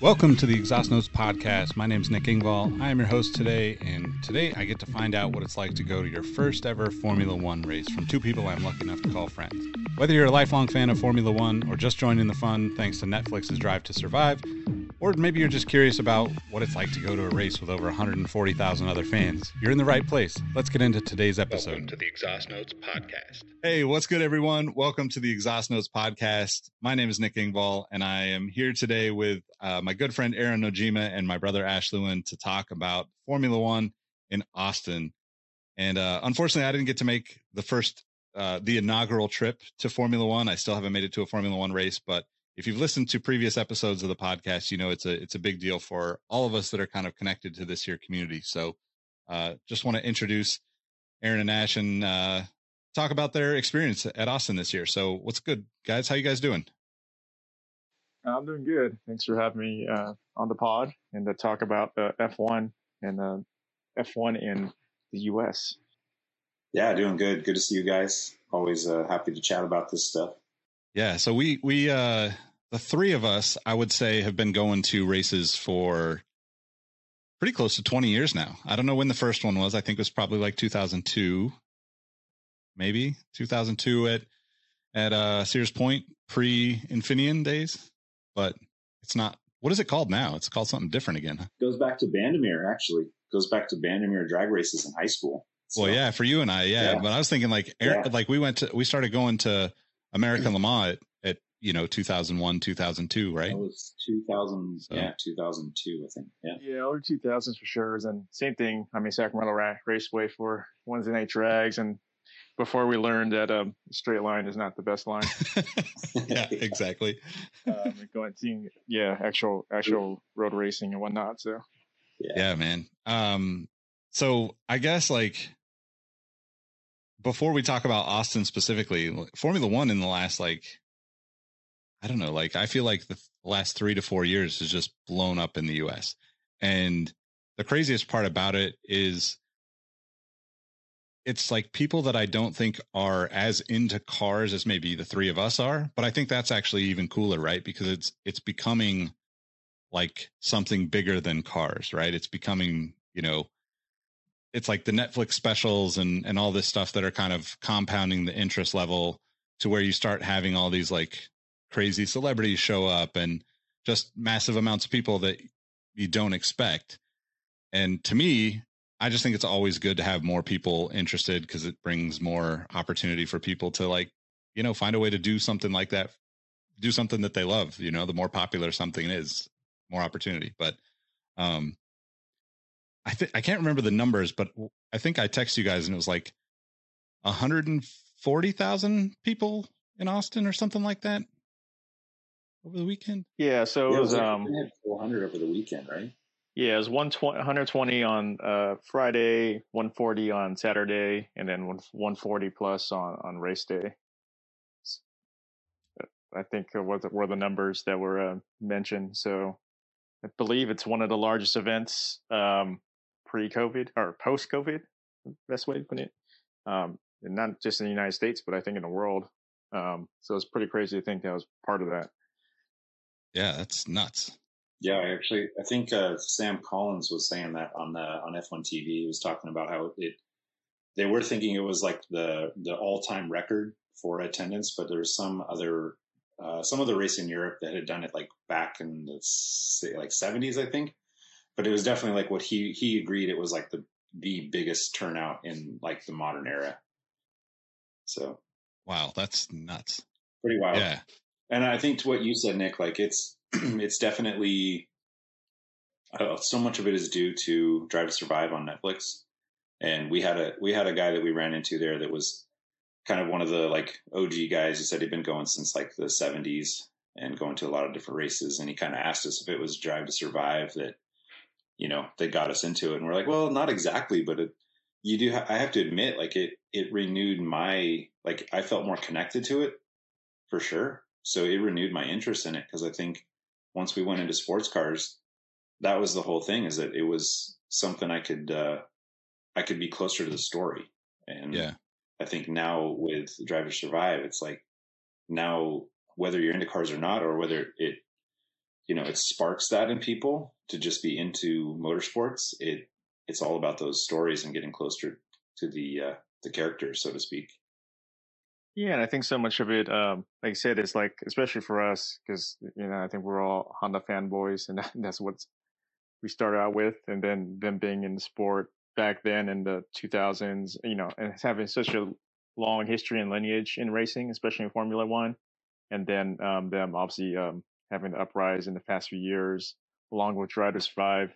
Welcome to the Exhaust Notes podcast. My name is Nick Engvall. I am your host today, and today I get to find out what it's like to go to your first ever Formula One race from two people I'm lucky enough to call friends. Whether you're a lifelong fan of Formula One or just joining the fun thanks to Netflix's Drive to Survive, or maybe you're just curious about what it's like to go to a race with over 140,000 other fans, you're in the right place. Let's get into today's episode. Welcome to the Exhaust Notes podcast. Hey, what's good, everyone? Welcome to the Exhaust Notes podcast. My name is Nick Engvall, and I am here today with uh, my good friend Aaron Nojima and my brother Ash Lewin to talk about Formula One in Austin. And uh, unfortunately, I didn't get to make the first, uh, the inaugural trip to Formula One. I still haven't made it to a Formula One race, but if you've listened to previous episodes of the podcast, you know it's a it's a big deal for all of us that are kind of connected to this here community. So, uh, just want to introduce Aaron and Ash and uh, talk about their experience at Austin this year. So, what's good, guys? How you guys doing? I'm doing good. Thanks for having me uh, on the pod and to talk about the F1 and the F1 in the U.S. Yeah, doing good. Good to see you guys. Always uh, happy to chat about this stuff. Yeah, so we we uh the three of us, I would say, have been going to races for pretty close to 20 years now. I don't know when the first one was. I think it was probably like 2002, maybe 2002 at at uh, Sears Point pre Infineon days, but it's not. What is it called now? It's called something different again. Goes back to Bandimere actually. Goes back to Bandimere drag races in high school. So, well, yeah, for you and I, yeah. yeah. But I was thinking like, yeah. like we went to, we started going to American Le Mans at, at you know 2001, 2002, right? That was 2000, so. yeah, 2002, I think. Yeah, yeah, early 2000s for sure. And same thing. I mean, Sacramento Raceway for Wednesday night drags, and before we learned that um, straight line is not the best line. yeah, exactly. um, going seeing yeah actual actual road racing and whatnot. So yeah, yeah man. Um, so I guess like before we talk about Austin specifically, Formula One in the last like I don't know, like I feel like the last three to four years has just blown up in the U.S. And the craziest part about it is it's like people that I don't think are as into cars as maybe the three of us are, but I think that's actually even cooler, right? Because it's it's becoming like something bigger than cars, right? It's becoming, you know, it's like the Netflix specials and and all this stuff that are kind of compounding the interest level to where you start having all these like crazy celebrities show up and just massive amounts of people that you don't expect. And to me, I just think it's always good to have more people interested because it brings more opportunity for people to like, you know, find a way to do something like that, do something that they love. You know, the more popular something is, more opportunity. But um, I think I can't remember the numbers, but I think I texted you guys and it was like 140,000 people in Austin or something like that over the weekend. Yeah, so yeah, it was, it was um 400 over the weekend, right? Yeah, it was 120 on uh, Friday, 140 on Saturday, and then 140 plus on, on race day. I think were the, were the numbers that were uh, mentioned. So I believe it's one of the largest events um, pre-COVID or post-COVID. Best way to put it. Um, and not just in the United States, but I think in the world. Um, so it's pretty crazy to think that was part of that. Yeah, that's nuts. Yeah, actually, I think uh, Sam Collins was saying that on the on F1 TV. He was talking about how it they were thinking it was like the the all time record for attendance, but there was some other uh, some other race in Europe that had done it like back in the say, like seventies, I think. But it was definitely like what he he agreed it was like the the biggest turnout in like the modern era. So, wow, that's nuts. Pretty wild. Yeah. And I think to what you said, Nick, like it's it's definitely uh, so much of it is due to Drive to Survive on Netflix. And we had a we had a guy that we ran into there that was kind of one of the like OG guys who said he'd been going since like the 70s and going to a lot of different races. And he kind of asked us if it was Drive to Survive that you know that got us into it. And we're like, well, not exactly, but it, you do. Ha- I have to admit, like it it renewed my like I felt more connected to it for sure. So it renewed my interest in it because I think once we went into sports cars, that was the whole thing is that it was something I could, uh, I could be closer to the story. And yeah, I think now with Drive to Survive, it's like now whether you're into cars or not, or whether it, you know, it sparks that in people to just be into motorsports. It it's all about those stories and getting closer to the uh, the characters, so to speak. Yeah, and I think so much of it, um, like I said, is like especially for us because you know I think we're all Honda fanboys, and that's what we started out with, and then them being in the sport back then in the 2000s, you know, and having such a long history and lineage in racing, especially in Formula One, and then um, them obviously um, having the uprise in the past few years, along with Drive to Survive,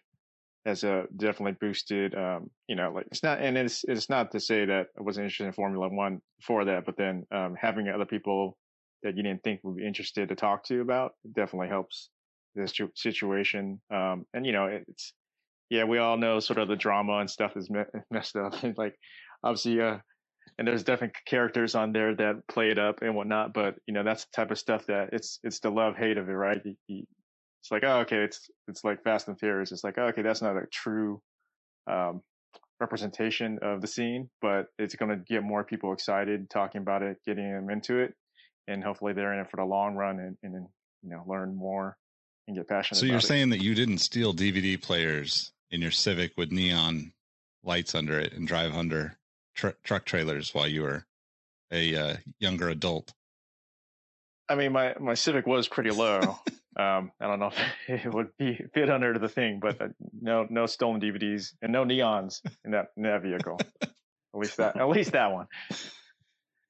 has uh, definitely boosted. Um, you know, like it's not, and it's it's not to say that I wasn't interested in Formula One before that, but then um, having other people that you didn't think would be interested to talk to you about definitely helps this situation. Um, and you know, it's yeah, we all know sort of the drama and stuff is me- messed up. like obviously, uh, and there's definitely characters on there that play it up and whatnot. But you know, that's the type of stuff that it's it's the love hate of it, right? You, you, it's like, oh, okay, it's it's like Fast and Furious. It's like, oh, okay, that's not a true um, representation of the scene, but it's going to get more people excited talking about it, getting them into it, and hopefully they're in it for the long run and, and you know learn more and get passionate. So you're it. saying that you didn't steal DVD players in your Civic with neon lights under it and drive under tr- truck trailers while you were a uh, younger adult? I mean, my my Civic was pretty low. Um, I don't know if it would be fit under the thing, but uh, no, no stolen DVDs and no neons in that in that vehicle. at least that, at least that one.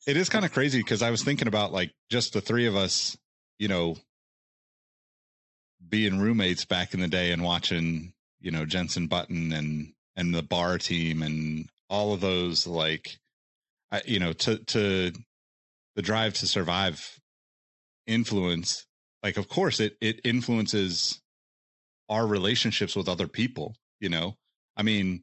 It is kind of crazy because I was thinking about like just the three of us, you know, being roommates back in the day and watching, you know, Jenson Button and and the BAR team and all of those like, you know, to to the drive to survive influence like of course it it influences our relationships with other people you know? I mean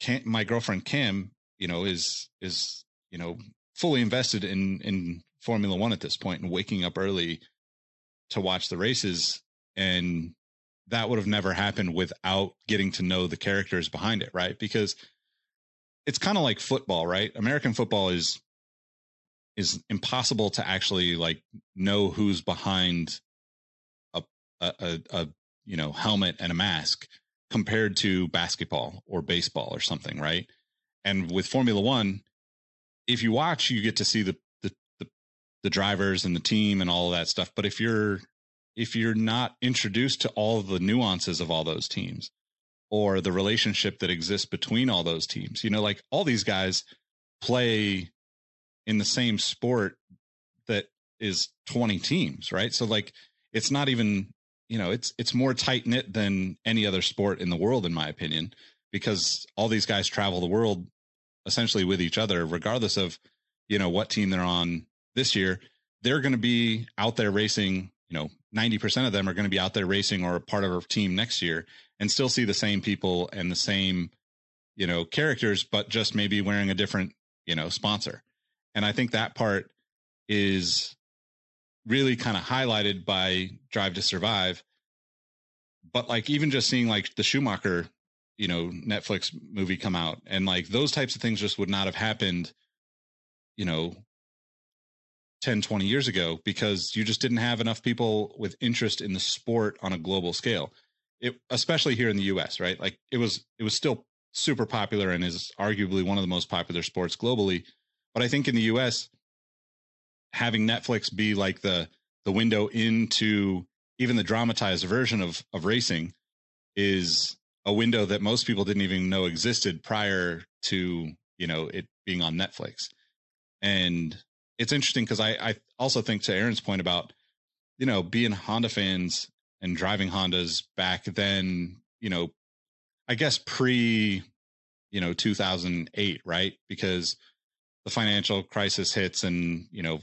Cam, my girlfriend Cam, you know, is is you know fully invested in in Formula One at this point and waking up early to watch the races, and that would have never happened without getting to know the characters behind it, right? Because it's kind of like football, right? American football is is impossible to actually like know who's behind a, a, a, you know helmet and a mask compared to basketball or baseball or something right and with formula one if you watch you get to see the, the the the, drivers and the team and all of that stuff but if you're if you're not introduced to all the nuances of all those teams or the relationship that exists between all those teams you know like all these guys play in the same sport that is 20 teams, right? So like it's not even, you know, it's it's more tight knit than any other sport in the world in my opinion because all these guys travel the world essentially with each other regardless of, you know, what team they're on this year. They're going to be out there racing, you know, 90% of them are going to be out there racing or a part of a team next year and still see the same people and the same, you know, characters but just maybe wearing a different, you know, sponsor and I think that part is really kind of highlighted by Drive to Survive. But like even just seeing like the Schumacher, you know, Netflix movie come out and like those types of things just would not have happened, you know, 10, 20 years ago because you just didn't have enough people with interest in the sport on a global scale. It especially here in the US, right? Like it was it was still super popular and is arguably one of the most popular sports globally but I think in the US, having Netflix be like the the window into even the dramatized version of of racing is a window that most people didn't even know existed prior to you know it being on Netflix. And it's interesting because I, I also think to Aaron's point about you know being Honda fans and driving Hondas back then, you know, I guess pre you know 2008, right? Because the financial crisis hits and you know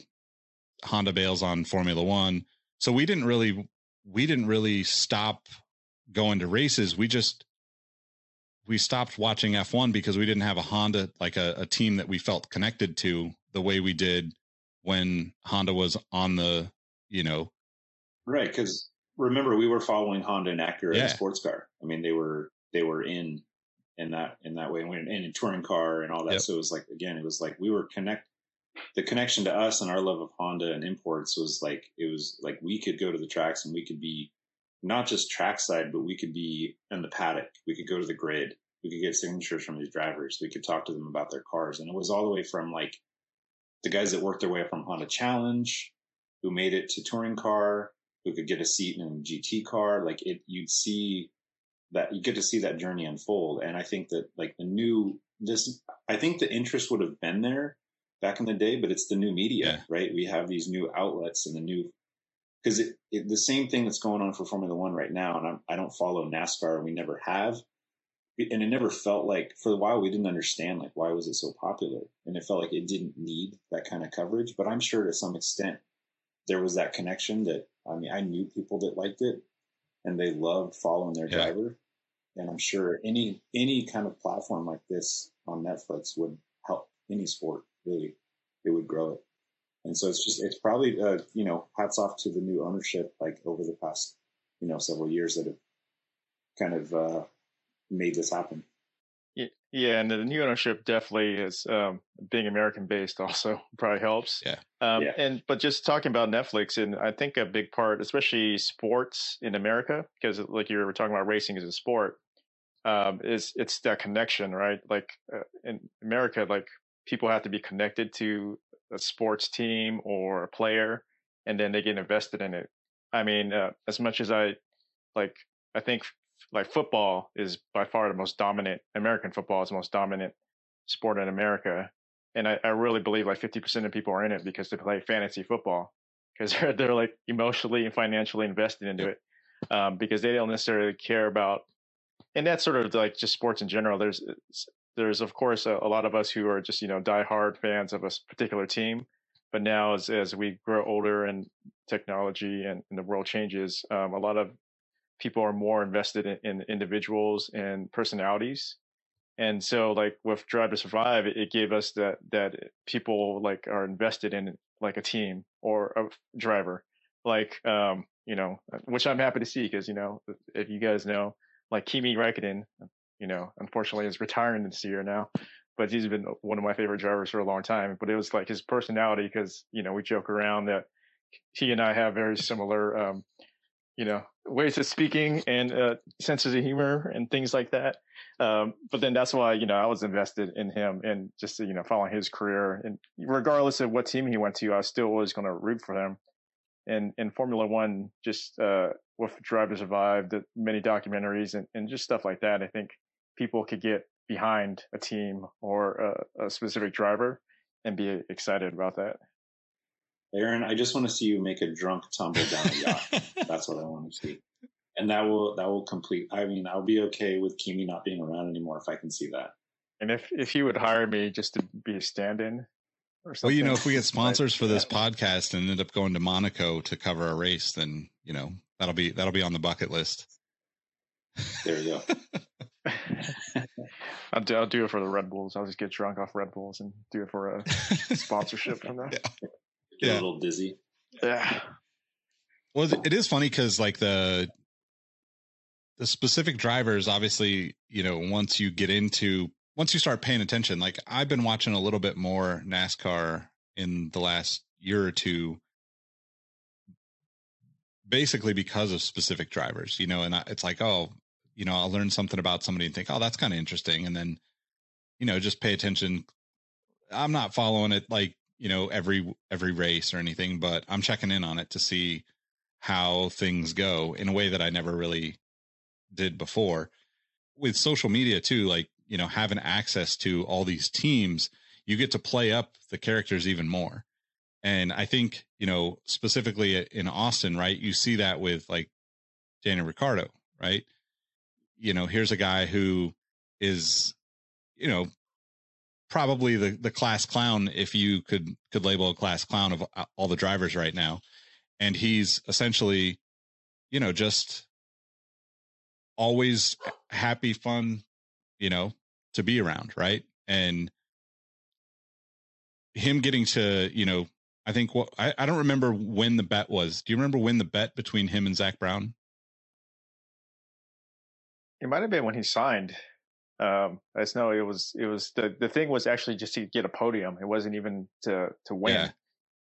Honda bails on Formula One. So we didn't really we didn't really stop going to races. We just we stopped watching F1 because we didn't have a Honda like a, a team that we felt connected to the way we did when Honda was on the you know right because remember we were following Honda and Acura yeah. sports car. I mean they were they were in in that in that way and in a touring car and all that. Yep. So it was like again, it was like we were connect. the connection to us and our love of Honda and imports was like it was like we could go to the tracks and we could be not just trackside, but we could be in the paddock. We could go to the grid. We could get signatures from these drivers. We could talk to them about their cars, and it was all the way from like the guys that worked their way up from Honda Challenge, who made it to touring car, who could get a seat in a GT car. Like it, you'd see that you get to see that journey unfold. And I think that like the new this, I think the interest would have been there back in the day, but it's the new media, yeah. right? We have these new outlets and the new because it, it, the same thing that's going on for Formula One right now, and I'm, I do not follow NASCAR, we never have, and it never felt like for a while we didn't understand like why was it so popular, and it felt like it didn't need that kind of coverage. But I'm sure to some extent there was that connection that I mean I knew people that liked it, and they loved following their yeah. driver, and I'm sure any any kind of platform like this on Netflix would help any sport really. It would grow it. And so it's just, it's probably, uh, you know, hats off to the new ownership, like over the past, you know, several years that have kind of uh, made this happen. Yeah, and the new ownership definitely is um, being American based. Also, probably helps. Yeah. Um, yeah. And but just talking about Netflix, and I think a big part, especially sports in America, because like you were talking about racing as a sport, um, is it's that connection, right? Like uh, in America, like people have to be connected to a sports team or a player, and then they get invested in it. I mean, uh, as much as I like, I think like football is by far the most dominant. American football is the most dominant sport in America, and I, I really believe like fifty percent of people are in it because they play fantasy football because they're they're like emotionally and financially invested into it um, because they don't necessarily care about. And that's sort of like just sports in general. There's there's of course a, a, lot of us who are just you know die-hard fans of a particular team but now as as we grow older and technology and, and the world changes um, a lot of people are more invested in, in, individuals and personalities and so like with drive to survive it, gave us that that people like are invested in like a team or a driver like um you know which i'm happy to see because you know if you guys know like Kimi Räikkönen, you know, unfortunately is retiring this year now, but he's been one of my favorite drivers for a long time. But it was like his personality because, you know, we joke around that he and I have very similar, um, you know, ways of speaking and uh, senses of humor and things like that. Um, but then that's why, you know, I was invested in him and just, you know, following his career. And regardless of what team he went to, I was still always going to root for him. And in Formula One, just uh, with Drive to Survive, the many documentaries and, and just stuff like that, I think people could get behind a team or a, a specific driver and be excited about that. Aaron, I just want to see you make a drunk tumble down a yacht. That's what I want to see. And that will that will complete. I mean, I'll be okay with Kimi not being around anymore if I can see that. And if if he would hire me just to be a stand-in, or something. Well, you know, if we get sponsors for this podcast and end up going to Monaco to cover a race, then you know that'll be that'll be on the bucket list. There you go. I'll do, I'll do it for the Red Bulls. I'll just get drunk off Red Bulls and do it for a sponsorship from that. Yeah. Get yeah. a little dizzy. Yeah. Well, it is funny because like the the specific drivers, obviously, you know, once you get into once you start paying attention, like I've been watching a little bit more NASCAR in the last year or two, basically because of specific drivers, you know, and it's like, oh, you know, I'll learn something about somebody and think, oh, that's kind of interesting. And then, you know, just pay attention. I'm not following it like, you know, every, every race or anything, but I'm checking in on it to see how things go in a way that I never really did before. With social media too, like, you know, having access to all these teams, you get to play up the characters even more. And I think, you know, specifically in Austin, right, you see that with like Daniel Ricciardo right? you know, here's a guy who is, you know, probably the the class clown if you could could label a class clown of uh, all the drivers right now. And he's essentially you know just always happy fun you know to be around right? And him getting to you know i think what I, I don't remember when the bet was. Do you remember when the bet between him and Zak Brown? It might have been when he signed. Um, I just know it was it was the the thing was actually just to get a podium. It wasn't even to to win. Yeah.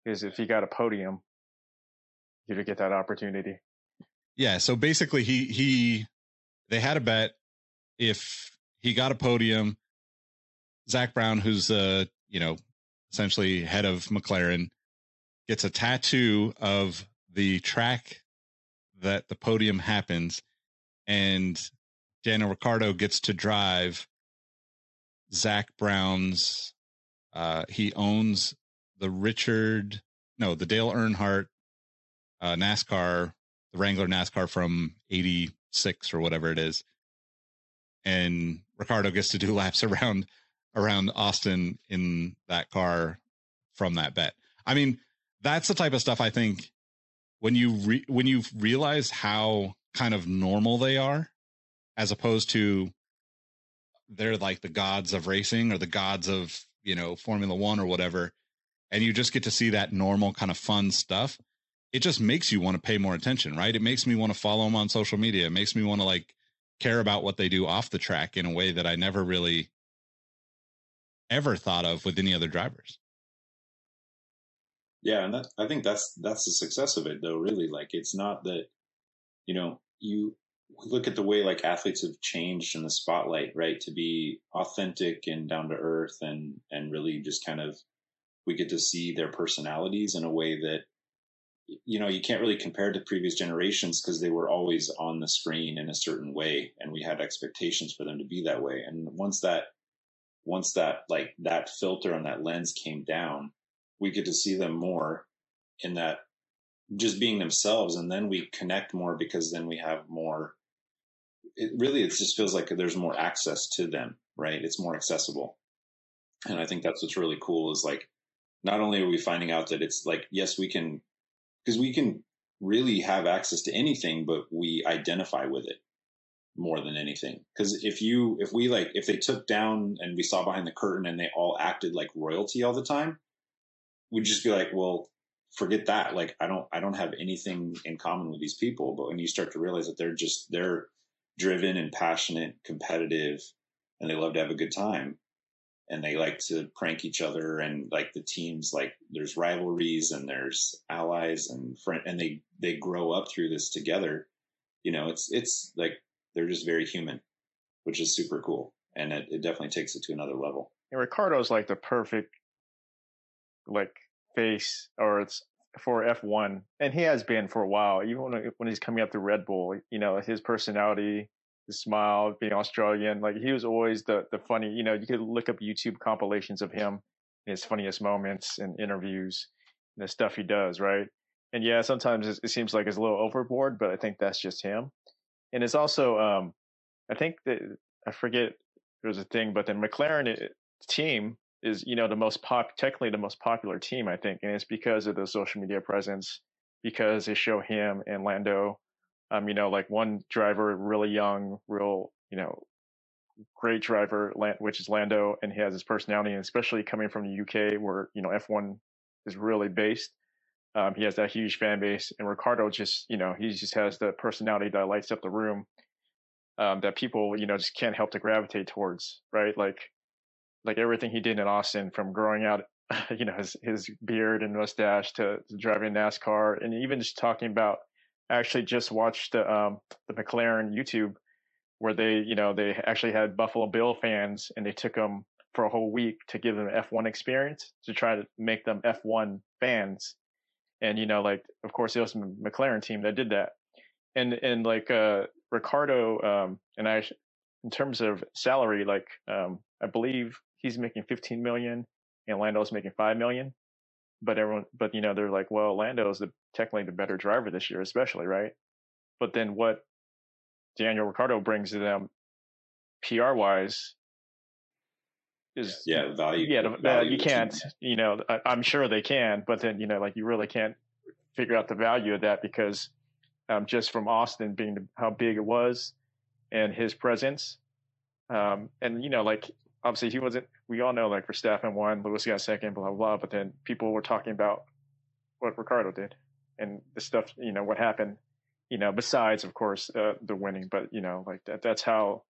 Because if he got a podium, you'd get that opportunity. Yeah. So basically, he he they had a bet if he got a podium, Zak Brown, who's uh you know essentially head of McLaren, gets a tattoo of the track that the podium happens, and Daniel Ricciardo gets to drive Zak Brown's. Uh, he owns the Richard, no, the Dale Earnhardt uh, NASCAR, the Wrangler NASCAR from '86 or whatever it is, and Ricciardo gets to do laps around around Austin in that car from that bet. I mean, that's the type of stuff I think when you re- when you realize how kind of normal they are as opposed to they're like the gods of racing or the gods of, you know, Formula 1 or whatever and you just get to see that normal kind of fun stuff. It just makes you want to pay more attention, right? It makes me want to follow them on social media. It makes me want to like care about what they do off the track in a way that I never really ever thought of with any other drivers. Yeah, and that I think that's that's the success of it though, really. Like it's not that you know, you look at the way like athletes have changed in the spotlight, right? To be authentic and down to earth and and really just kind of we get to see their personalities in a way that you know you can't really compare to previous generations because they were always on the screen in a certain way and we had expectations for them to be that way and once that once that like that filter and that lens came down we get to see them more in that just being themselves and then we connect more because then we have more it really it just feels like there's more access to them right? It's more accessible. And i think that's what's really cool is like not only are we finding out that it's like yes we can because we can really have access to anything but we identify with it more than anything. Because if you if we like if they took down and we saw behind the curtain and they all acted like royalty all the time we'd just be like well forget that. Like i don't i don't have anything in common with these people. But when you start to realize that they're just they're driven and passionate competitive and they love to have a good time. And they like to prank each other and like the teams like there's rivalries and there's allies and friend and they they grow up through this together. You know it's it's like they're just very human which is super cool. And it, it definitely takes it to another level. And Ricciardo's like the perfect like face or it's for F1 and he has been for a while even when, when he's coming up to Red Bull you know his personality his smile being Australian like he was always the the funny you know you could look up YouTube compilations of him his funniest moments and interviews and the stuff he does right? And yeah sometimes it, it seems like it's a little overboard but I think that's just him. And it's also um I think that I forget there's a thing but the McLaren eh, team is you know the most pop technically the most popular team I think, and it's because of the social media presence, because they show him and Lando, um, you know, like one driver really young, real you know, great driver, which is Lando, and he has his personality, and especially coming from the UK where you know F1 is really based. Um, he has that huge fan base, and Ricciardo just you know he just has the personality that lights up the room. Um, that people you know just can't help to gravitate towards, right? Like like everything he did in Austin, from growing out, you know, his his beard and mustache to, to driving NASCAR, and even just talking about. I actually just watched the um, the McLaren YouTube where they, you know, they actually had Buffalo Bill fans, and they took them for a whole week to give them F1 experience to try to make them F1 fans. And you know, like of course it was the McLaren team that did that. And and like uh Ricciardo um and I in terms of salary, like um I believe he's making 15 million and Lando's making 5 million. But everyone, but you know, they're like, well, Lando's the technically the better driver this year, especially, right? But then what Daniel Ricciardo brings to them, PR wise, is yeah, value. Yeah, value you can't. You know, I, I'm sure they can, but then you know, like you really can't figure out the value of that because um, just from Austin being the, how big it was and his presence, um, and you know, like obviously he wasn't. We all know like Verstappen won, Lewis got second, blah blah blah. But then people were talking about what Ricciardo did and the stuff. You know what happened. You know, besides of course uh, the winning, but you know like that. That's how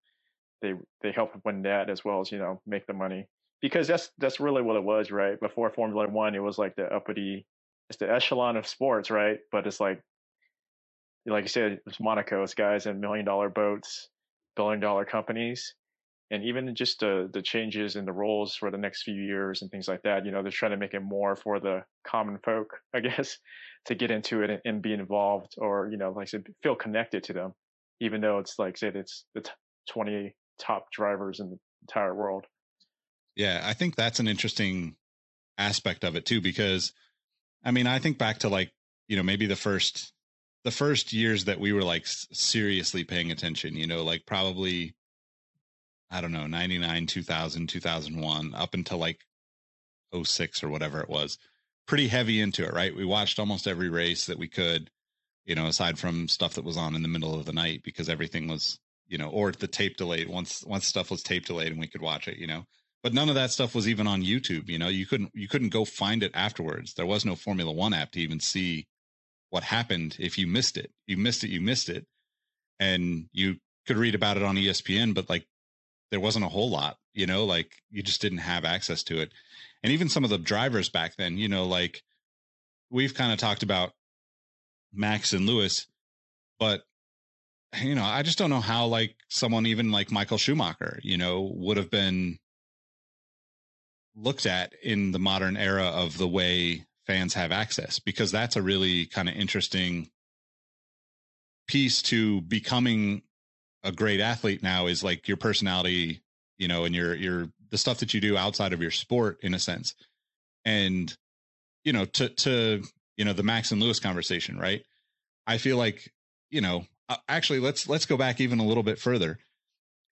they they help win that as well as you know make the money because that's that's really what it was, right? Before Formula One, it was like the uppity, it's the echelon of sports, right? But it's like, like you said, it's Monaco. It's guys in million dollar boats, billion dollar companies, and even just the the changes in the roles for the next few years and things like that. You know, they're trying to make it more for the common folk, I guess, to get into it and, and be involved, or you know, like I said, feel connected to them, even though it's like said, it's the t- twenty top drivers in the entire world. Yeah, I think that's an interesting aspect of it too, because I mean, I think back to like, you know, maybe the first, the first years that we were like seriously paying attention, you know, like probably, I don't know, 99, 2000, 2001, up until like 06 or whatever it was, pretty heavy into it, right? We watched almost every race that we could, you know, aside from stuff that was on in the middle of the night because everything was, you know, or the tape delayed once, once stuff was tape delayed and we could watch it, you know but none of that stuff was even on YouTube. You know, you couldn't you couldn't go find it afterwards. There was no Formula One app to even see what happened if you missed it. You missed it, you missed it, and you could read about it on ESPN, but like there wasn't a whole lot. You know, like you just didn't have access to it. And even some of the drivers back then, you know, like we've kind of talked about Max and Lewis, but you know, I just don't know how like someone even like Michael Schumacher, you know, would have been looked at in the modern era of the way fans have access because that's a really kind of interesting piece to becoming a great athlete now is like your personality you know and your your the stuff that you do outside of your sport in a sense. And you know to to you know the max and lewis conversation right? I feel like you know uh, actually let's let's go back even a little bit further.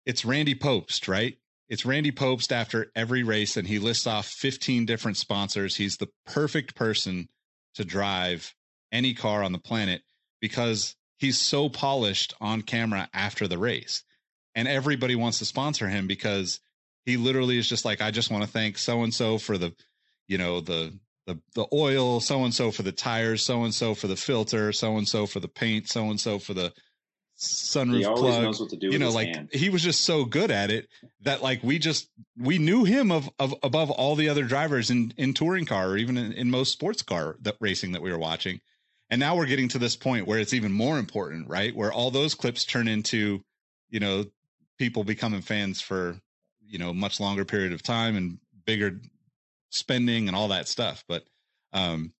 It's Randy Pobst right? It's Randy Pobst after every race, and he lists off 15 different sponsors. He's the perfect person to drive any car on the planet because he's so polished on camera after the race. And everybody wants to sponsor him because he literally is just like, I just want to thank so and so for the, you know, the, the, the oil, so and so for the tires, so and so for the filter, so and so for the paint, so and so for the sunroof he always plug. knows what to do. You know, like hand. he was just so good at it that like we just we knew him of, of above all the other drivers in in touring car or even in, in most sports car that racing that we were watching. And now we're getting to this point where it's even more important, right? Where all those clips turn into, you know, people becoming fans for, you know, much longer period of time and bigger spending and all that stuff. But um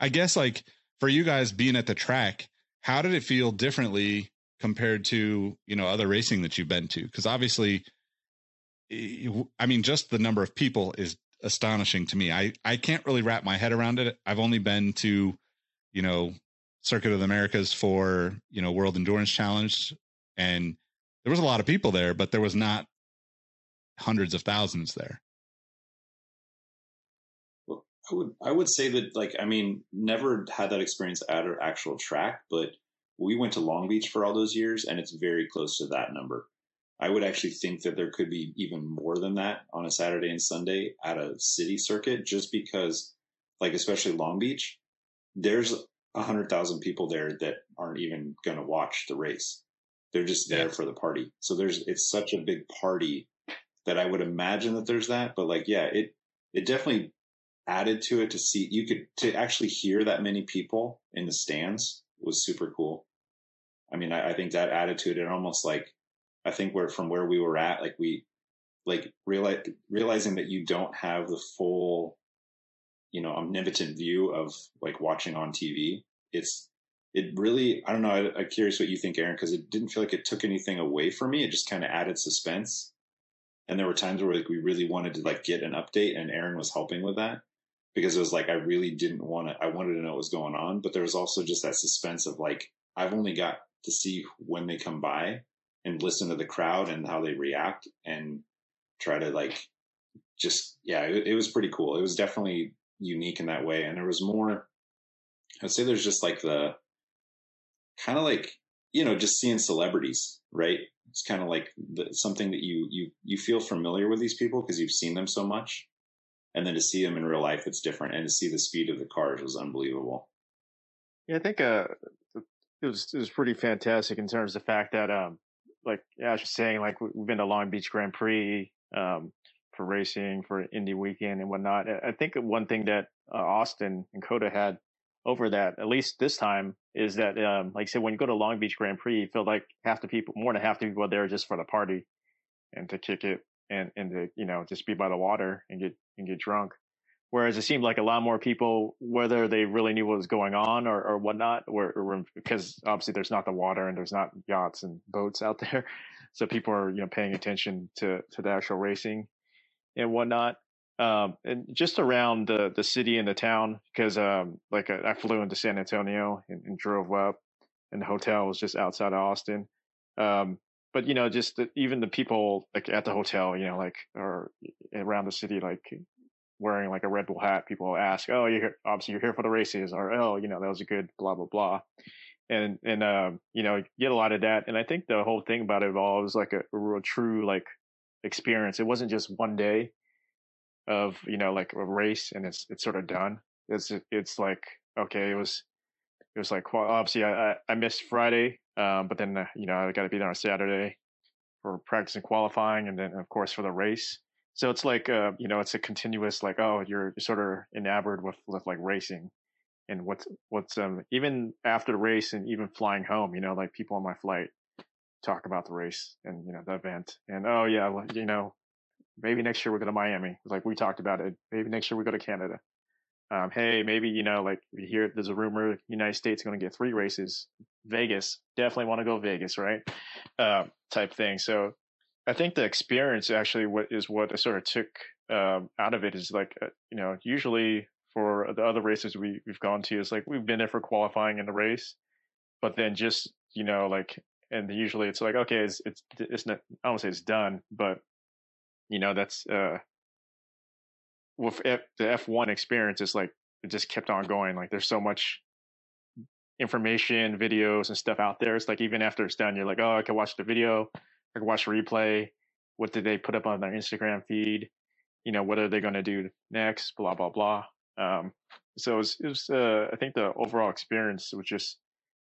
I guess like for you guys being at the track, how did it feel differently compared to you know other racing that you've been to because obviously i mean just the number of people is astonishing to me i i can't really wrap my head around it i've only been to you know circuit of the americas for you know world endurance challenge and there was a lot of people there but there was not hundreds of thousands there well i would i would say that like i mean never had that experience at an actual track but we went to Long Beach for all those years, and it's very close to that number. I would actually think that there could be even more than that on a Saturday and Sunday at a city circuit, just because, like, especially Long Beach, there's a hundred thousand people there that aren't even going to watch the race. They're just there yeah. for the party. So there's, it's such a big party that I would imagine that there's that. But like, yeah, it, it definitely added to it to see, you could, to actually hear that many people in the stands was super cool. I mean, I, I think that attitude and almost like I think where from where we were at, like we like realize, realizing that you don't have the full, you know, omnipotent view of like watching on TV. It's it really I don't know. I, am curious what you think, Aaron, because it didn't feel like it took anything away from me. It just kind of added suspense. And there were times where like we really wanted to like get an update, and Aaron was helping with that because it was like I really didn't want to. I wanted to know what was going on, but there was also just that suspense of like I've only got to see when they come by and listen to the crowd and how they react and try to like just yeah it, it was pretty cool it was definitely unique in that way. And there was more i'd say there's just like the kind of like you know just seeing celebrities right? It's kind of like the, something that you you you feel familiar with these people because you've seen them so much. And then to see them in real life it's different. And to see the speed of the cars was unbelievable. Yeah i think uh it was it was pretty fantastic in terms of the fact that um like I was saying, like we've been to Long Beach Grand Prix um, for racing for Indy weekend and whatnot. I think one thing that uh, Austin and COTA had over that, at least this time, is that um, like I said, when you go to Long Beach Grand Prix, you feel like half the people, more than half the people are there just for the party and to kick it and and to you know just be by the water and get and get drunk. Whereas it seemed like a lot more people, whether they really knew what was going on or, or whatnot, were, were because obviously there's not the water and there's not yachts and boats out there, so people are you know paying attention to to the actual racing and whatnot. Um, and just around the the city and the town, because um, like I, I flew into San Antonio and, and, drove up, and the hotel was just outside of Austin. Um, but you know, just the, even the people like at the hotel, you know, like or around the city, like wearing like a Red Bull hat, people ask, "Oh, you're here, obviously you're here for the races," or "Oh, you know, that was a good blah blah blah," and and um, you know, get a lot of that. And I think the whole thing about it all was like a, a real true like experience. It wasn't just one day of you know like a race and it's it's sort of done. It's it's like okay, it was it was like well, obviously I, I, missed Friday, um, but then uh, you know I got to be there on Saturday for practice and qualifying, and then of course for the race. So it's like, uh, you know, it's a continuous, like, oh, you're sort of enamored with, with like racing and what's, what's, um, even after the race and even flying home, you know, like people on my flight talk about the race and, you know, the event and, oh yeah, well, you know, maybe next year we go to Miami. Like we talked about it. Maybe next year we go to Canada. Um, hey, maybe, you know, like we hear there's a rumor United States going to get three races. Vegas, definitely want to go Vegas, right? Uh, type thing. So I think the experience actually what is what I sort of took um, out of it is like uh, you know usually for the other races we we've gone to is like we've been there for qualifying in the race, but then just you know like and usually it's like okay it's it's it's not I don't say it's done, but you know that's uh with F, the F1 experience is like it just kept on going. Like there's so much information, videos, and stuff out there. It's like even after it's done, you're like, oh, I can watch the video I can watch replay. What did they put up on their Instagram feed? You know, what are they going to do next? Blah blah blah. Um, so it was, it was uh, I think the overall experience was just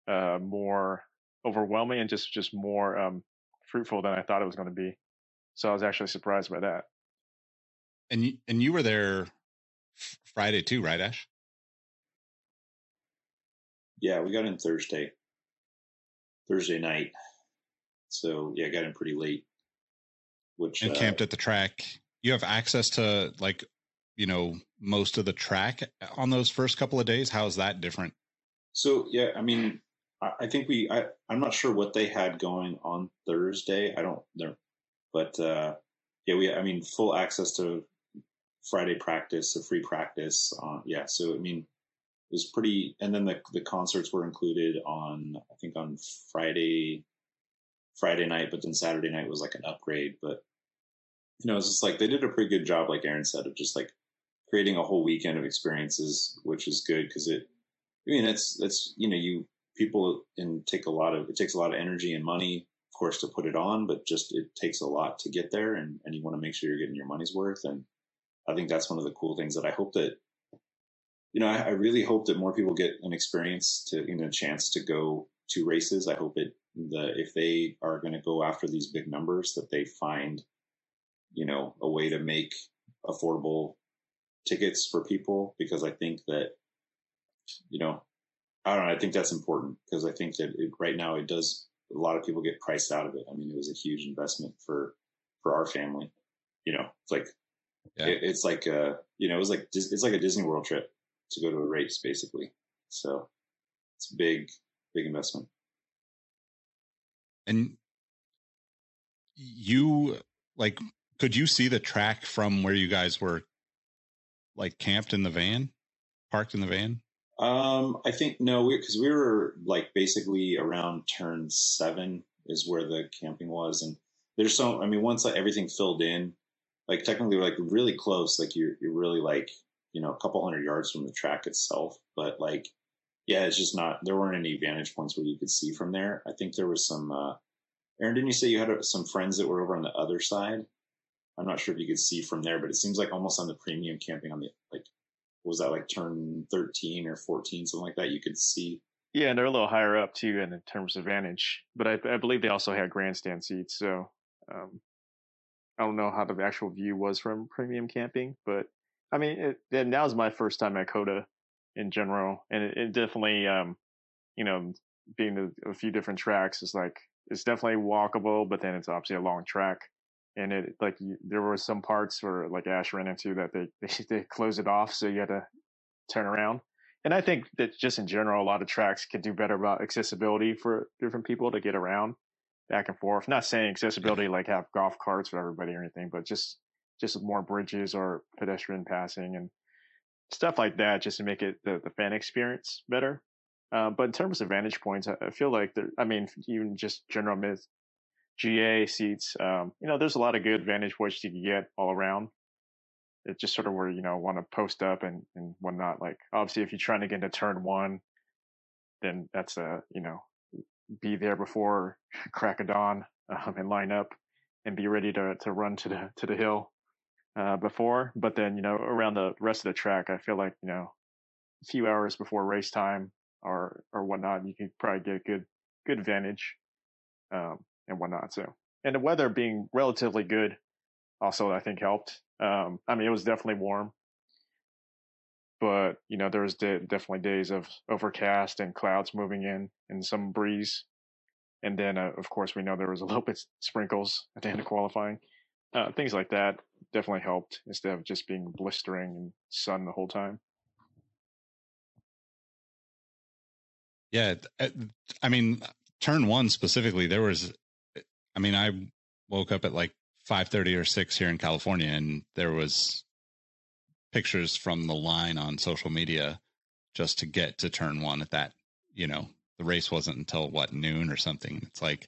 uh, more overwhelming and just just more um, fruitful than I thought it was going to be. So I was actually surprised by that. And you, and you were there Friday too, right, Ash? Yeah, we got in Thursday. Thursday night. So yeah, I got in pretty late. Which and uh, camped at the track. You have access to like, you know, most of the track on those first couple of days. How is that different? So yeah, I mean, I, think we. I, I'm not sure what they had going on Thursday. I don't know, but uh, yeah, we. I mean, full access to Friday practice, a free practice. Uh, yeah, so I mean, it was pretty. And then the the concerts were included on I think on Friday Friday night, but then Saturday night was like an upgrade. But you know, it's just like they did a pretty good job, like Aaron said, of just like creating a whole weekend of experiences, which is good because it. I mean, it's it's you know you people and take a lot of it takes a lot of energy and money, of course, to put it on, but just it takes a lot to get there, and and you want to make sure you're getting your money's worth. And I think that's one of the cool things that I hope that you know, I, I, really hope that more people get an experience to, you know, a chance to go to races. I hope it that if they are going to go after these big numbers, that they find, you know, a way to make affordable tickets for people because I think that, you know, I don't know. I think that's important because I think that it, right now it does. A lot of people get priced out of it. I mean, it was a huge investment for for our family. You know, it's like yeah. it, it's like a you know it was like it's like a Disney World trip to go to a race basically. So it's a big big investment. And you like could you see the track from where you guys were like camped in the van, parked in the van? Um, I think no, because we, we, were like basically around turn seven is where the camping was, and there's so I mean once like, everything filled in, like technically like really close, like you're you're really like you know a couple hundred yards from the track itself, but like yeah, it's just not. There weren't any vantage points where you could see from there. I think there was some. Uh, Aaron, didn't you say you had uh, some friends that were over on the other side? I'm not sure if you could see from there, but it seems like almost on the premium camping on the like, was that like turn 13 or 14, something like that? You could see. Yeah, and they're a little higher up too in terms of vantage. But I, I believe they also had grandstand seats, so um, I don't know how the actual view was from premium camping, but I mean, it, and that was my first time at COTA in general, and it, it definitely, um, you know, being a, a, few different tracks is like it's definitely walkable, but then it's obviously a long track, and it like you, there were some parts where like Ash ran into that they they, they close it off, so you had to turn around. And I think that just in general, a lot of tracks can do better about accessibility for different people to get around back and forth. Not saying accessibility like have golf carts for everybody or anything, but just just more bridges or pedestrian passing and stuff like that, just to make it the, the fan experience better. Uh, but in terms of vantage points, I, I feel like there. I mean, even just general myth, GA seats. Um, you know, there's a lot of good vantage points you can get all around. It's just sort of where you know want to post up and and whatnot. Like obviously, if you're trying to get into turn one, then that's a you know be there before crack of dawn um, and line up and be ready to to run to the to the hill uh, before. But then you know around the rest of the track, I feel like you know a few hours before race time or or whatnot, you can probably get a good good advantage um, and whatnot. So and the weather being relatively good also I think helped. Um, I mean it was definitely warm, but you know there was de- definitely days of overcast and clouds moving in and some breeze and then uh, of course we know there was a little bit sprinkles at the end of qualifying uh, things like that definitely helped instead of just being blistering and sun the whole time yeah uh, i mean turn one specifically there was i mean i woke up at like 5.30 or 6 here in california and there was pictures from the line on social media just to get to turn one at that, you know, the race wasn't until what noon or something. It's like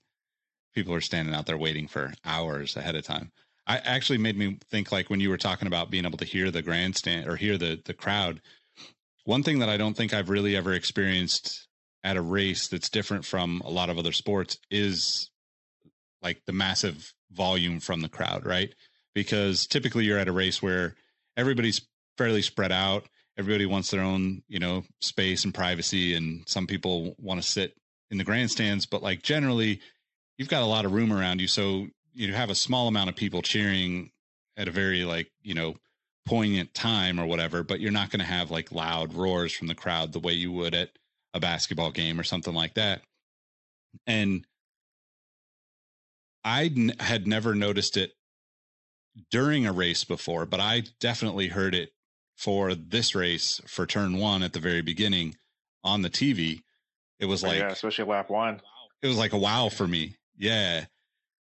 people are standing out there waiting for hours ahead of time. I actually made me think like when you were talking about being able to hear the grandstand or hear the the crowd. One thing that I don't think I've really ever experienced at a race that's different from a lot of other sports is like the massive volume from the crowd, right? Because typically you're at a race where everybody's fairly spread out. Everybody wants their own, you know, space and privacy, and some people want to sit in the grandstands. But like generally, you've got a lot of room around you, so you have a small amount of people cheering at a very like you know poignant time or whatever. But you're not going to have like loud roars from the crowd the way you would at a basketball game or something like that. And I n- had never noticed it during a race before, but I definitely heard it for this race for turn one at the very beginning on the TV. It was like, yeah, especially lap one. It was like a wow for me. Yeah.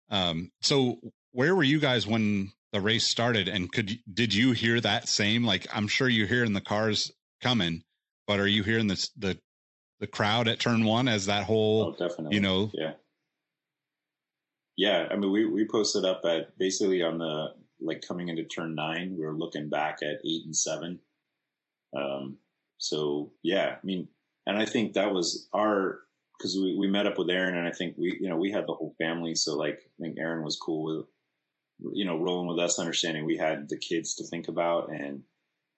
Um, so where were you guys when the race started and could, did you hear that same, like, I'm sure you hear in the cars coming, but are you hearing this, the, the crowd at turn one as that whole, oh, definitely. you know, yeah. Yeah. I mean, we, we posted up at basically on the, like coming into turn nine, we were looking back at eight and seven. Um, so yeah, I mean, and I think that was our, cause we, we met up with Aaron and I think we, you know, we had the whole family. So like, I think Aaron was cool with, you know, rolling with us, understanding we had the kids to think about. And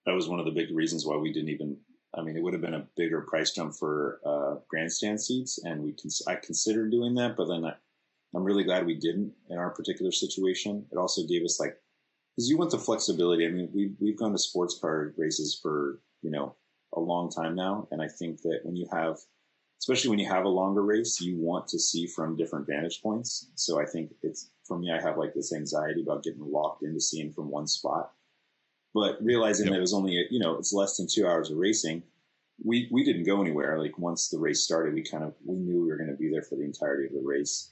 that was one of the big reasons why we didn't even, I mean, it would have been a bigger price jump for, uh, grandstand seats. And we can, I considered doing that, but then I, I'm really glad we didn't in our particular situation. It also gave us like because you want the flexibility. I mean, we've we've gone to sports car races for you know a long time now, and I think that when you have, especially when you have a longer race, you want to see from different vantage points. So I think it's for me, I have like this anxiety about getting locked into seeing from one spot, but realizing yep. that it was only a, you know it's less than two hours of racing. We we didn't go anywhere. Like once the race started, we kind of we knew we were going to be there for the entirety of the race,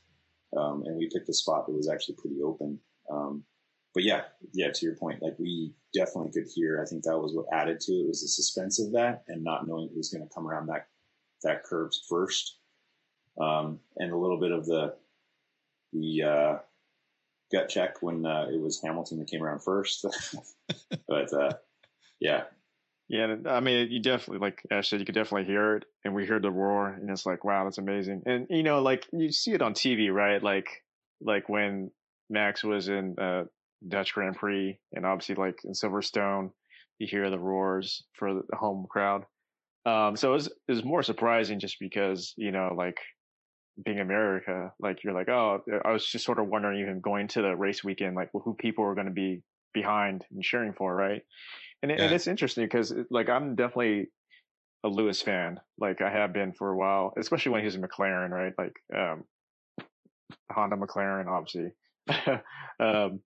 um, and we picked a spot that was actually pretty open. Um, but yeah, yeah, to your point, like we definitely could hear. I think that was what added to it was the suspense of that and not knowing who was going to come around that that curve first, um, and a little bit of the the uh, gut check when uh, it was Hamilton that came around first. but uh, yeah, yeah, I mean, you definitely, like Ash said, you could definitely hear it, and we heard the roar, and it's like, wow, that's amazing. And you know, like you see it on TV, right? Like, like when Max was in uh, Dutch Grand Prix, and obviously like in Silverstone, you hear the roars for the home crowd. Um, so it was, it was more surprising just because, you know, like being America, like you're like, oh, I was just sort of wondering even going to the race weekend, like who people were going to be behind and cheering for, right? And, it, yeah. and it's interesting because like I'm definitely a Lewis fan, like I have been for a while, especially when he was in McLaren, right? Like um, Honda McLaren, obviously. um,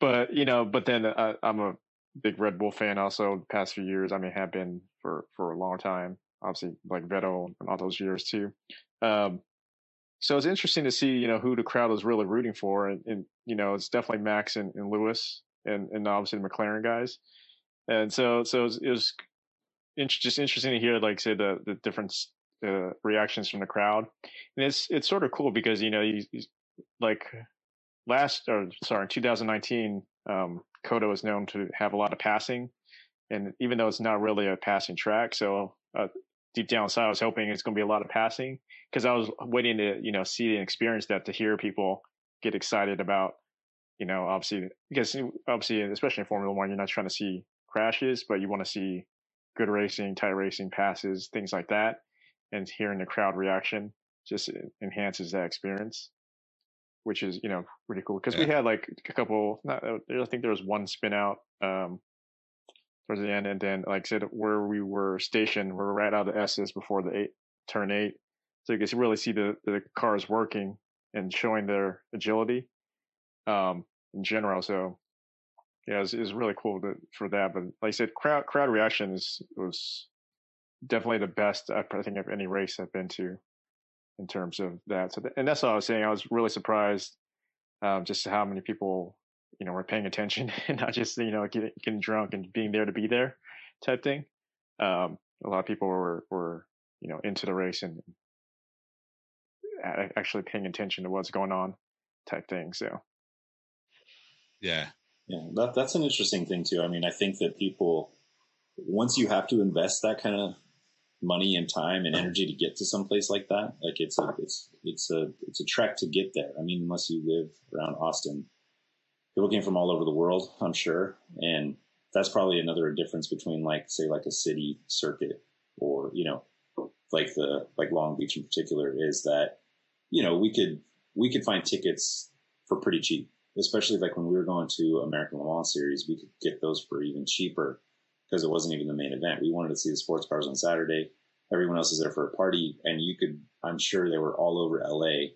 but you know, but then I, I'm a big Red Bull fan also. The past few years, I mean, have been for for a long time. Obviously, like Vettel and all those years too. Um, so it's interesting to see, you know, who the crowd is really rooting for, and, and you know, it's definitely Max and, and Lewis, and and obviously the McLaren guys. And so so it was, it was just interesting to hear, like, say the the different uh, reactions from the crowd, and it's it's sort of cool because you know, you, you like last or sorry, in 2019, um, COTA was known to have a lot of passing, and even though it's not really a passing track, so uh, deep down inside, I was hoping it's going to be a lot of passing because I was waiting to you know see and experience that to hear people get excited about you know obviously because obviously especially in Formula One, you're not trying to see crashes, but you want to see good racing, tight racing, passes, things like that, and hearing the crowd reaction just enhances that experience which is you know pretty cool because yeah. we had like a couple. Not, uh, I think there was one spin out um, towards the end, and then like I said, where we were stationed, we are right out of the S's before the eight turn eight, so you can really see the the cars working and showing their agility um, in general. So yeah, it's it really cool to, for that. But like I said, crowd crowd reaction is was definitely the best I think of any race I've been to in terms of that. So, and that's what I was saying. I was really surprised um, just how many people, you know, were paying attention and not just, you know, getting, getting drunk and being there to be there type thing. Um, a lot of people were, were, you know, into the race and actually paying attention to what's going on type thing. So, yeah. Yeah. That, that's an interesting thing too. I mean, I think that people, once you have to invest that kind of money and time and energy to get to some place like that. Like it's a it's it's a it's a trek to get there. I mean, unless you live around Austin, people came from all over the world, I'm sure, and that's probably another difference between like say like a city circuit or you know like the like Long Beach in particular is that you know we could we could find tickets for pretty cheap especially like when we were going to American Le Mans series we could get those for even cheaper because it wasn't even the main event. We wanted to see the sports cars on Saturday. Everyone else is there for a party, and you could, I'm sure they were all over LA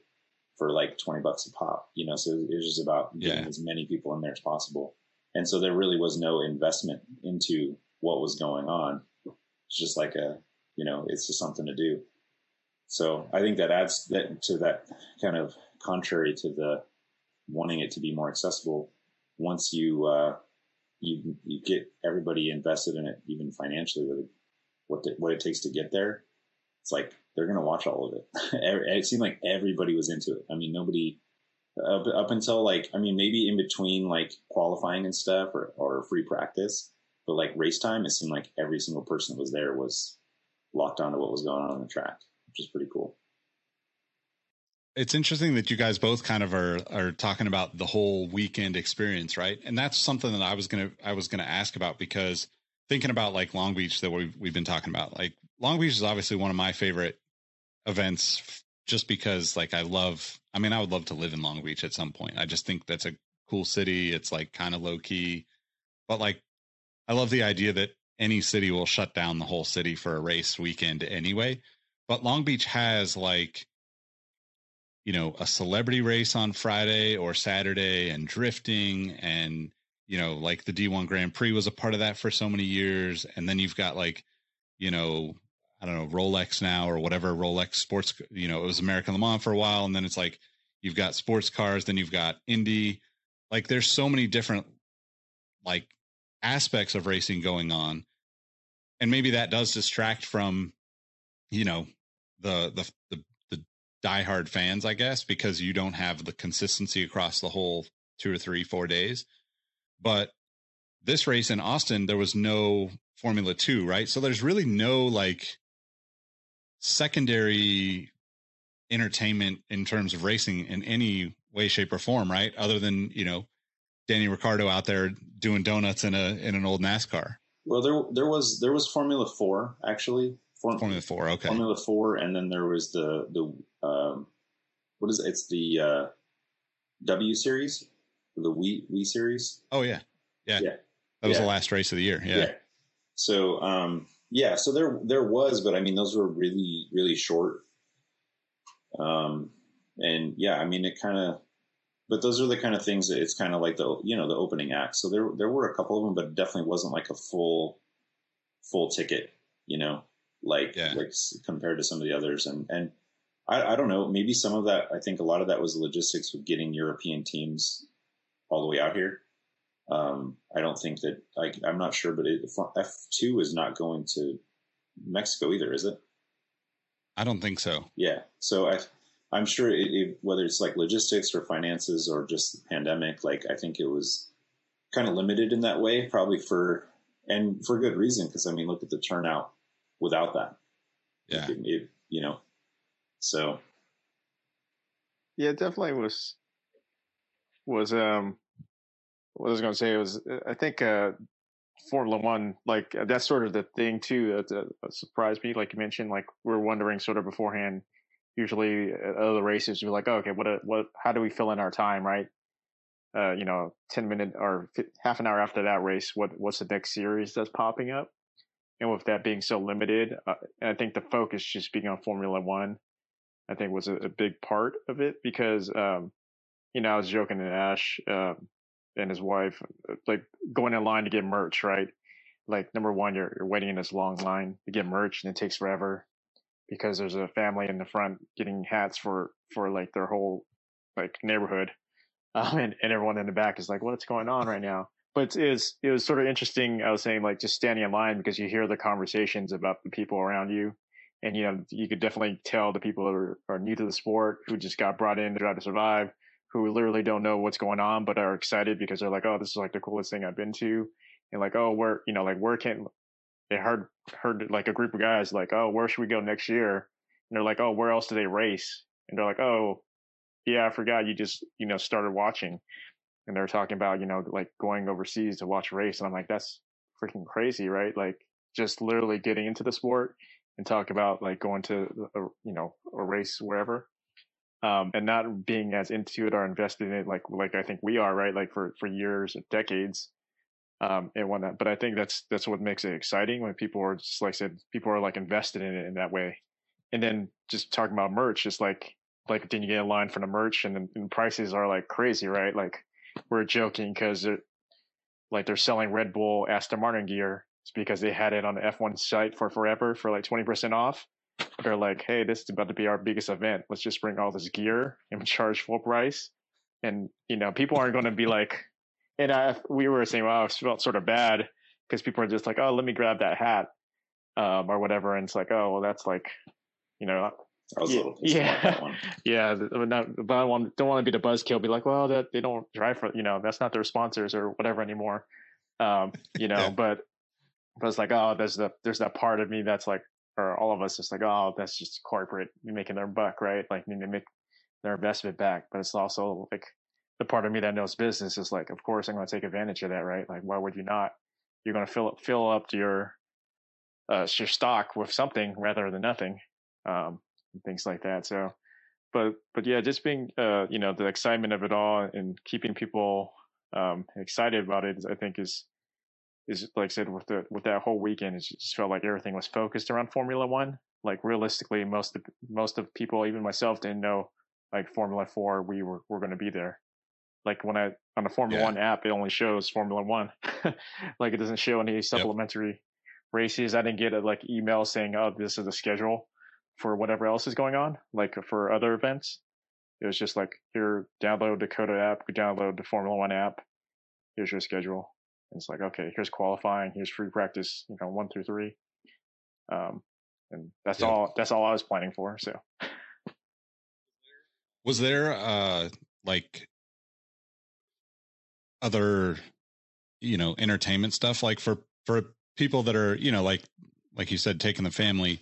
for like 20 bucks a pop, you know, so it was just about getting yeah. as many people in there as possible. And so there really was no investment into what was going on. It's just like a, you know, it's just something to do. So I think that adds that to that kind of contrary to the wanting it to be more accessible. Once you, uh, you you get everybody invested in it, even financially, with what the, what it takes to get there. It's like they're gonna watch all of it. it seemed like everybody was into it. I mean, nobody up, up until like I mean, maybe in between like qualifying and stuff or or free practice, but like race time, it seemed like every single person that was there was locked onto what was going on on the track, which is pretty cool it's interesting that you guys both kind of are are talking about the whole weekend experience, right? And that's something that I was gonna I was gonna ask about because thinking about like Long Beach that we've we've been talking about, like Long Beach is obviously one of my favorite events, just because like I love. I mean, I would love to live in Long Beach at some point. I just think that's a cool city. It's like kind of low key, but like I love the idea that any city will shut down the whole city for a race weekend anyway. But Long Beach has like you know, a celebrity race on Friday or Saturday and drifting and you know, like the D1 Grand Prix was a part of that for so many years and then you've got like, you know, I don't know, Rolex now or whatever Rolex sports, you know, it was American Le Mans for a while and then it's like you've got sports cars, then you've got Indy. Like there's so many different like aspects of racing going on. And maybe that does distract from you know the the the diehard fans, I guess, because you don't have the consistency across the whole two or three, four days. But this race in Austin, there was no Formula Two, right? So there's really no like secondary entertainment in terms of racing in any way, shape, or form, right? Other than, you know, Danny Ricciardo out there doing donuts in a in an old NASCAR. Well, there there was there was Formula Four actually. Form, Formula Four, okay. Formula Four, and then there was the the um, what is it? It's the uh, W series, the Wii Wii series. Oh yeah, yeah, yeah. That was yeah. the last race of the year. Yeah. yeah. So um, yeah, so there there was, but I mean those were really really short. Um, and yeah, I mean it kind of, but those are the kind of things that it's kind of like the you know the opening act. So there there were a couple of them, but it definitely wasn't like a full full ticket. You know, like yeah. like compared to some of the others, and and I, I don't know, maybe some of that. I think a lot of that was logistics with getting European teams all the way out here. Um, I don't think that like I'm not sure, but F two is not going to Mexico either, is it? I don't think so. Yeah, so I I'm sure it, it, whether it's like logistics or finances or just the pandemic, like I think it was kind of limited in that way, probably for and for good reason because I mean look at the turnout without that. Yeah, it, you know, so yeah, it definitely was was um what I was going to say was I think uh, Formula One like that's sort of the thing too that, that surprised me. Like you mentioned, like we're wondering sort of beforehand. Usually, at other races, we're like, oh, okay, what what how do we fill in our time, right? Uh, you know, ten minute or half an hour after that race, what what's the next series that's popping up? And with that being so limited, uh, I think the focus just being on Formula One, I think was a, a big part of it because, um, you know, I was joking to Ash. Um, and his wife, like going in line to get merch, right? Like number one, you're, you're waiting in this long line to get merch and it takes forever because there's a family in the front getting hats for, for like their whole like neighborhood. Um, and, and everyone in the back is like, what's going on right now? But it was, it was sort of interesting. I was saying like just standing in line because you hear the conversations about the people around you. And, you know, you could definitely tell the people that are, are new to the sport who just got brought in to try to survive who literally don't know what's going on, but are excited because they're like, oh, this is like the coolest thing I've been to. And like, oh, where, you know, like where can they heard, heard like a group of guys like, oh, where should we go next year? And they're like, oh, where else do they race? And they're like, oh, yeah, I forgot you just, you know, started watching. And they're talking about, you know, like going overseas to watch race. And I'm like, that's freaking crazy, right? Like just literally getting into the sport and talk about like going to, a, you know, a race wherever um, and not being as into it or invested in it like like I think we are, right? Like for for years, decades, um, and whatnot. But I think that's that's what makes it exciting when people are just like I said, people are like invested in it in that way. And then just talking about merch, just like like then you get a line for the merch, and, and prices are like crazy, right? Like we're joking because like they're selling Red Bull Aston Martin gear. It's because they had it on the F1 site for forever for like 20% off they're like, hey, this is about to be our biggest event. Let's just bring all this gear and charge full price. And, you know, people aren't going to be like, and I, we were saying, wow, it felt sort of bad because people are just like, oh, let me grab that hat um, or whatever. And it's like, oh, well, that's like, you know, yeah, yeah, yeah. Not, but I want, don't want to be the buzzkill. Be like, well, that they don't drive for, you know, that's not their sponsors or whatever anymore. Um, you know, but but it's like, oh, there's the there's that part of me that's like, or all of us just like, oh, that's just corporate making their buck, right? Like need to make their investment back. But it's also like the part of me that knows business is like, of course I'm going to take advantage of that, right? Like, why would you not? You're going to fill up fill up your uh, your stock with something rather than nothing, um, things like that. So, but but yeah, just being uh, you know the excitement of it all and keeping people um, excited about it, I think is is like I said with the with that whole weekend, it just felt like everything was focused around Formula One. Like realistically, most of most of people, even myself, didn't know like Formula Four we were were going to be there. Like when I on the Formula yeah. One app, it only shows Formula One. like it doesn't show any supplementary yep. races. I didn't get a like email saying, "Oh, this is the schedule for whatever else is going on." Like for other events, it was just like, "Here, download the COTA app, download the Formula One app. Here's your schedule." It's like, okay, here's qualifying, here's free practice, you know, one through three. Um, and that's yeah. all, that's all I was planning for. So was there, uh, like other, you know, entertainment stuff like for, for people that are, you know, like, like you said, taking the family,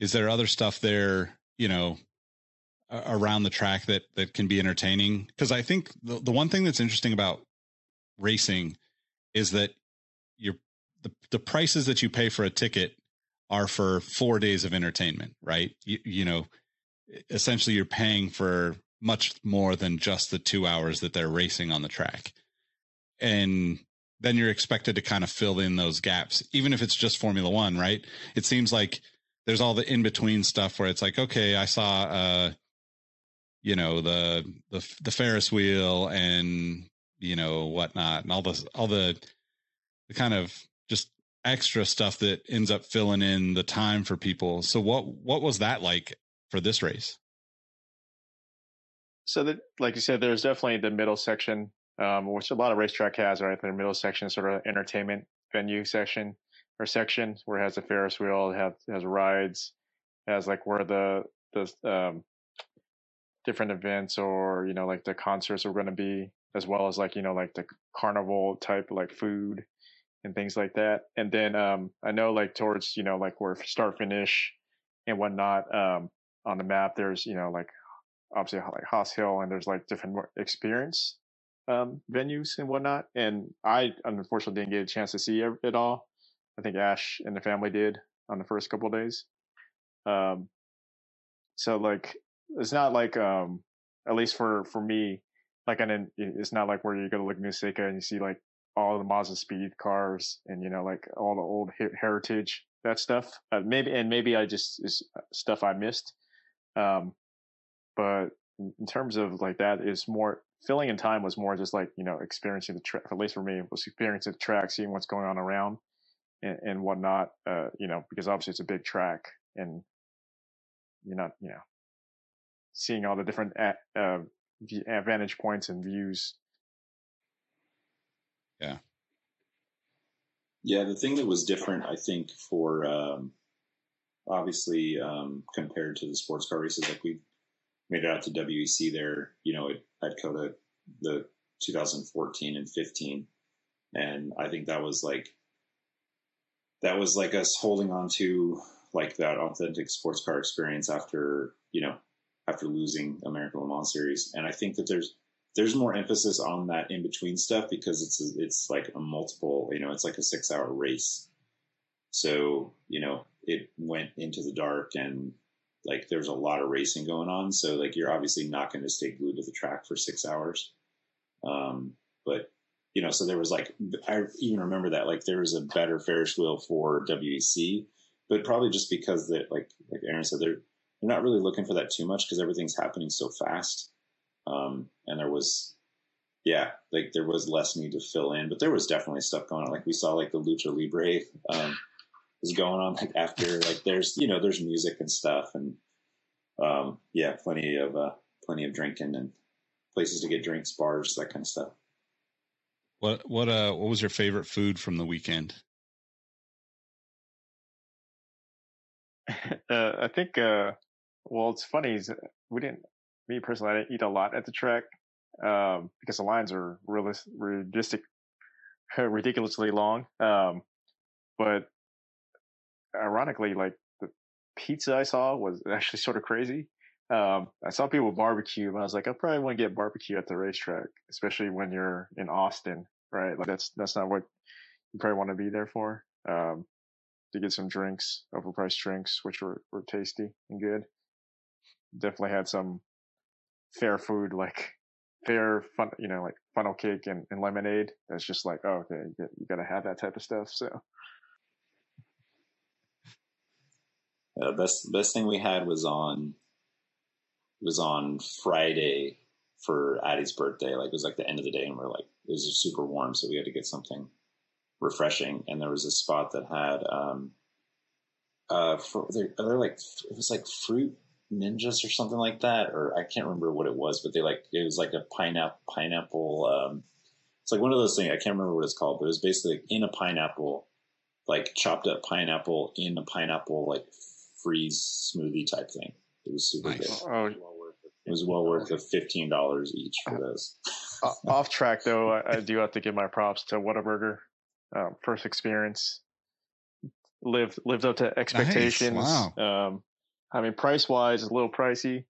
is there other stuff there, you know, around the track that, that can be entertaining? Cause I think the, the one thing that's interesting about racing is that you're the, the prices that you pay for a ticket are for four days of entertainment, right? You, you know, essentially you're paying for much more than just the two hours that they're racing on the track. And then you're expected to kind of fill in those gaps, even if it's just Formula One, right? It seems like there's all the in between stuff where it's like, okay, I saw, uh, you know, the, the, the Ferris wheel and, you know, whatnot and all the, all the, the kind of just extra stuff that ends up filling in the time for people. So what, what was that like for this race? So that, like you said, there's definitely the middle section, um, which a lot of racetrack has, right? The middle section, sort of entertainment venue section or section where it has a Ferris wheel, it has, has rides, has like where the, the, um, different events or, you know, like the concerts are going to be, as well as like, you know, like the carnival type, like food and things like that. And then, um, I know like towards, you know, like where start finish and whatnot, um, on the map, there's, you know, like obviously like Haas Hill and there's like different experience um, venues and whatnot. And I unfortunately didn't get a chance to see it all. I think Ash and the family did on the first couple days. Um, so like it's not like um, at least for for me, like and it's not like where you go to Laguna Seca and you see like all the Mazda Speed cars and you know like all the old heritage that stuff. Uh, maybe and maybe I just is stuff I missed. Um, but in terms of like that is more filling in time was more just like you know experiencing the track at least for me was experiencing the track seeing what's going on around and, and whatnot uh you know because obviously it's a big track and you're not you know seeing all the different at, uh vantage points and views yeah yeah the thing that was different i think for um obviously um compared to the sports car races like we made it out to WEC there, you know, at, at COTA, the 2014 and 15. And I think that was like, that was like us holding on to like that authentic sports car experience after, you know, after losing American Le Mans series. And I think that there's, there's more emphasis on that in between stuff because it's, a, it's like a multiple, you know, it's like a six hour race. So, you know, it went into the dark and like there's a lot of racing going on. So like you're obviously not going to stay glued to the track for six hours. Um, but you know, so there was like, I even remember that like there was a better Ferris wheel for WEC, but probably just because that like, like Aaron said, they're, they're not really looking for that too much because everything's happening so fast. Um, and there was, yeah, like there was less need to fill in, but there was definitely stuff going on. Like we saw like the Lucha Libre, um, is going on like after like there's you know there's music and stuff and um yeah plenty of uh plenty of drinking and places to get drinks bars that kind of stuff what what uh what was your favorite food from the weekend uh, i think uh well it's funny is we didn't me personally i didn't eat a lot at the track um because the lines are ridiculous ridiculously long um but ironically, like the pizza I saw was actually sort of crazy. Um, I saw people barbecue, and I was like, I probably want to get barbecue at the racetrack, especially when you're in Austin, right? Like that's that's not what you probably want to be there for. Um, to get some drinks, overpriced drinks, which were were tasty and good. Definitely had some fair food, like fair fun, you know, like funnel cake and, and lemonade. That's just like, oh, okay, you, you got to have that type of stuff. So Uh, best best thing we had was on was on Friday for Addie's birthday. Like it was like the end of the day, and we are like it was super warm, so we had to get something refreshing. And there was a spot that had um uh for they're, they're like it was like fruit ninjas or something like that, or I can't remember what it was, but they like it was like a pineapple pineapple. Um, it's like one of those things I can't remember what it's called, but it was basically in a pineapple, like chopped up pineapple in a pineapple like freeze smoothie type thing. It was super nice. good. Oh, it was well worth the fifteen dollars each for those. Off track though, I, I, do have to give my props to Whataburger. Um, first experience lived lived up to expectations. Nice. Wow. Um, I mean, price wise, it's a little pricey,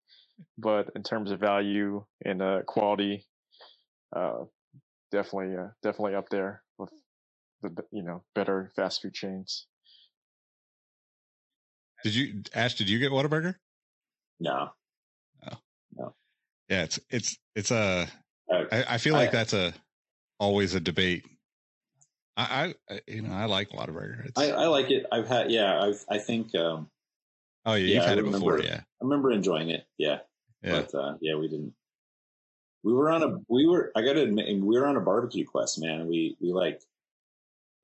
but in terms of value and uh, quality, uh, definitely uh, definitely up there with the you know better fast food chains. Did you Ash? Did you get Whataburger? No. Oh. No. Yeah, it's it's it's a. Uh, I, I feel like I- that's a always a debate. I, I you know I like Whataburger. It's, I, I like it. I've had yeah. I've I think um, oh yeah, yeah, you've I had it before. remember. Yeah, I remember enjoying it. Yeah. yeah. But uh, yeah, we didn't. We were on a we were I got to admit we were on a barbecue quest, man. We we like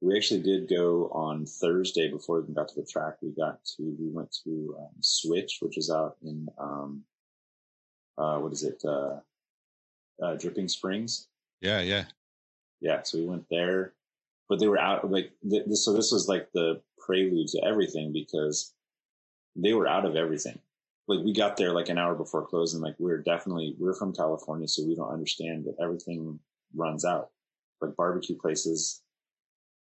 we actually did go on Thursday before we got to the track. We got to we went to um, Switch, which is out in um uh what is it uh, uh Dripping Springs. yeah, yeah. Yeah, so we went there, but they were out like th- this. So this was like the prelude to everything because they were out of everything. Like we got there like an hour before closing. Like we are definitely we're from California, so we don't understand that everything runs out. Like barbecue places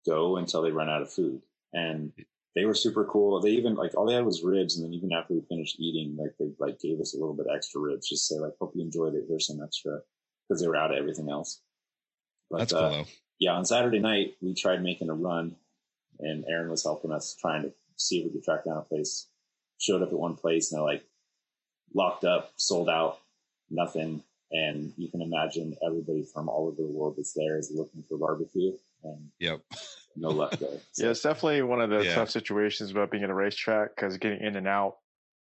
go until they run out of food, and they were super cool. They even like all they had was ribs, and then even after we finished eating, like they like gave us a little bit extra ribs, just say like hope you enjoyed it. Here's some extra because they were out of everything else. But, That's uh, cool though. yeah, on Saturday night we tried making a run, and Aaron was helping us trying to see if we could track down a place. Showed up at one place and they're like locked up, sold out, nothing. And you can imagine everybody from all over the world that's there is looking for barbecue, and Yep. no luck there. So, Yeah, it's definitely one of the Yeah. tough situations about being in a racetrack because getting in and out,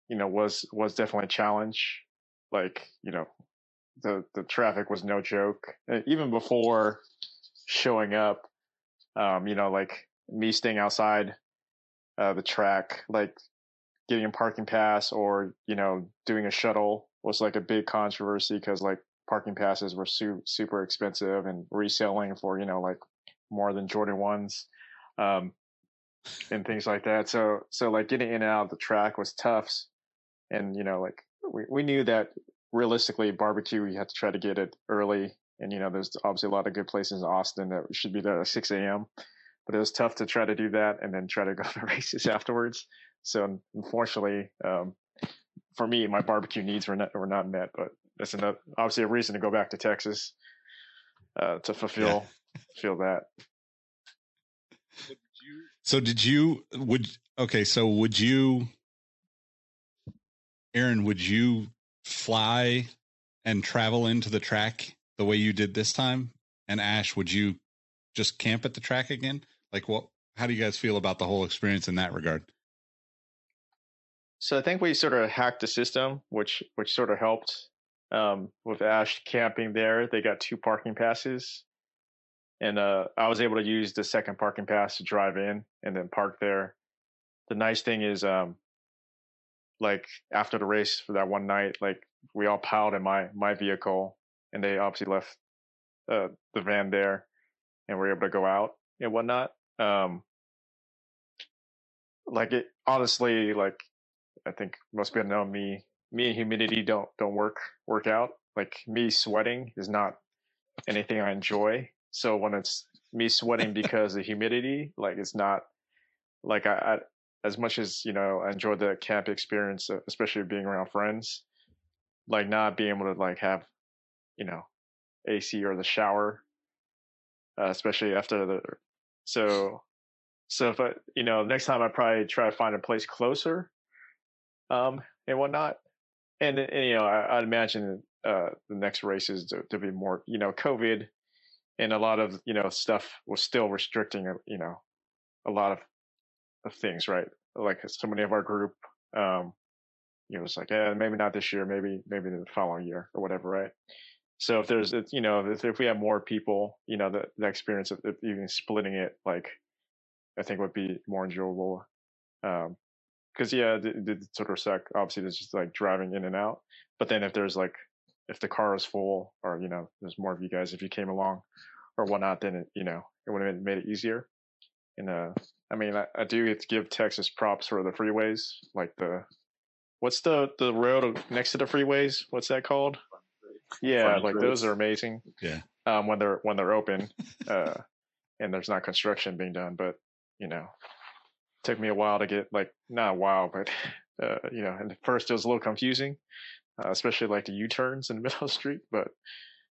you know, was was definitely a challenge. Like, you know, the the traffic was no joke. Even before showing up, um, you know, like me staying outside uh, the track, like getting a parking pass or you know doing a shuttle was like a big controversy because like parking passes were su- super expensive and reselling for you know like more than Jordan ones. Um, and things like that. So, so like getting in and out of the track was tough. And, you know, like we, we knew that realistically barbecue, you had to try to get it early. And, you know, there's obviously a lot of good places in Austin that should be there at 6 a.m. But it was tough to try to do that and then try to go to races afterwards. So unfortunately, um, for me, my barbecue needs were not, were not met, but that's another, obviously a reason to go back to Texas, uh, to fulfill, feel that. So did you would okay, so would you Aaron, would you fly and travel into the track the way you did this time? And Ash, would you just camp at the track again? Like what how do you guys feel about the whole experience in that regard? So I think we sort of hacked the system, which which sort of helped. Um, with Ash camping there, they got two parking passes, and uh, I was able to use the second parking pass to drive in and then park there. The nice thing is, um, like after the race for that one night, like we all piled in my my vehicle, and they obviously left uh, the van there, and we are able to go out and whatnot. Um, like it honestly, like I think most people know me. Me and humidity don't don't work work out. Like me sweating is not anything I enjoy. So when it's me sweating because of humidity, like it's not like I, I as much as you know I enjoyed the camp experience, uh, especially being around friends. Like not being able to like have you know AC or the shower, uh, especially after the so so if I you know next time I probably try to find a place closer um, and whatnot. And, and you know, I, I'd imagine uh, the next races to, to be more, you know, COVID and a lot of you know stuff was still restricting, uh, you know, a lot of, of things, right? Like so many of our group, um, you know, it's like, yeah, maybe not this year, maybe maybe the following year or whatever, right? So if there's, you know, if, if we have more people, you know, the, the experience of even splitting it, like, I think would be more enjoyable. Um, because yeah, sort of suck. Obviously, it's just like driving in and out. But then if there's like, if the car is full, or you know, there's more of you guys if you came along, or whatnot, then it you know it would have made it easier. And uh, I mean, I, I do give Texas props for the freeways, like the, what's the the road next to the freeways? What's that called? Yeah, like roads. those are amazing. Yeah. Um, when they're when they're open, uh, and there's not construction being done, but you know, took me a while to get like not a while, but uh, you know, and at first it was a little confusing, uh, especially like the U turns in the middle of the street. But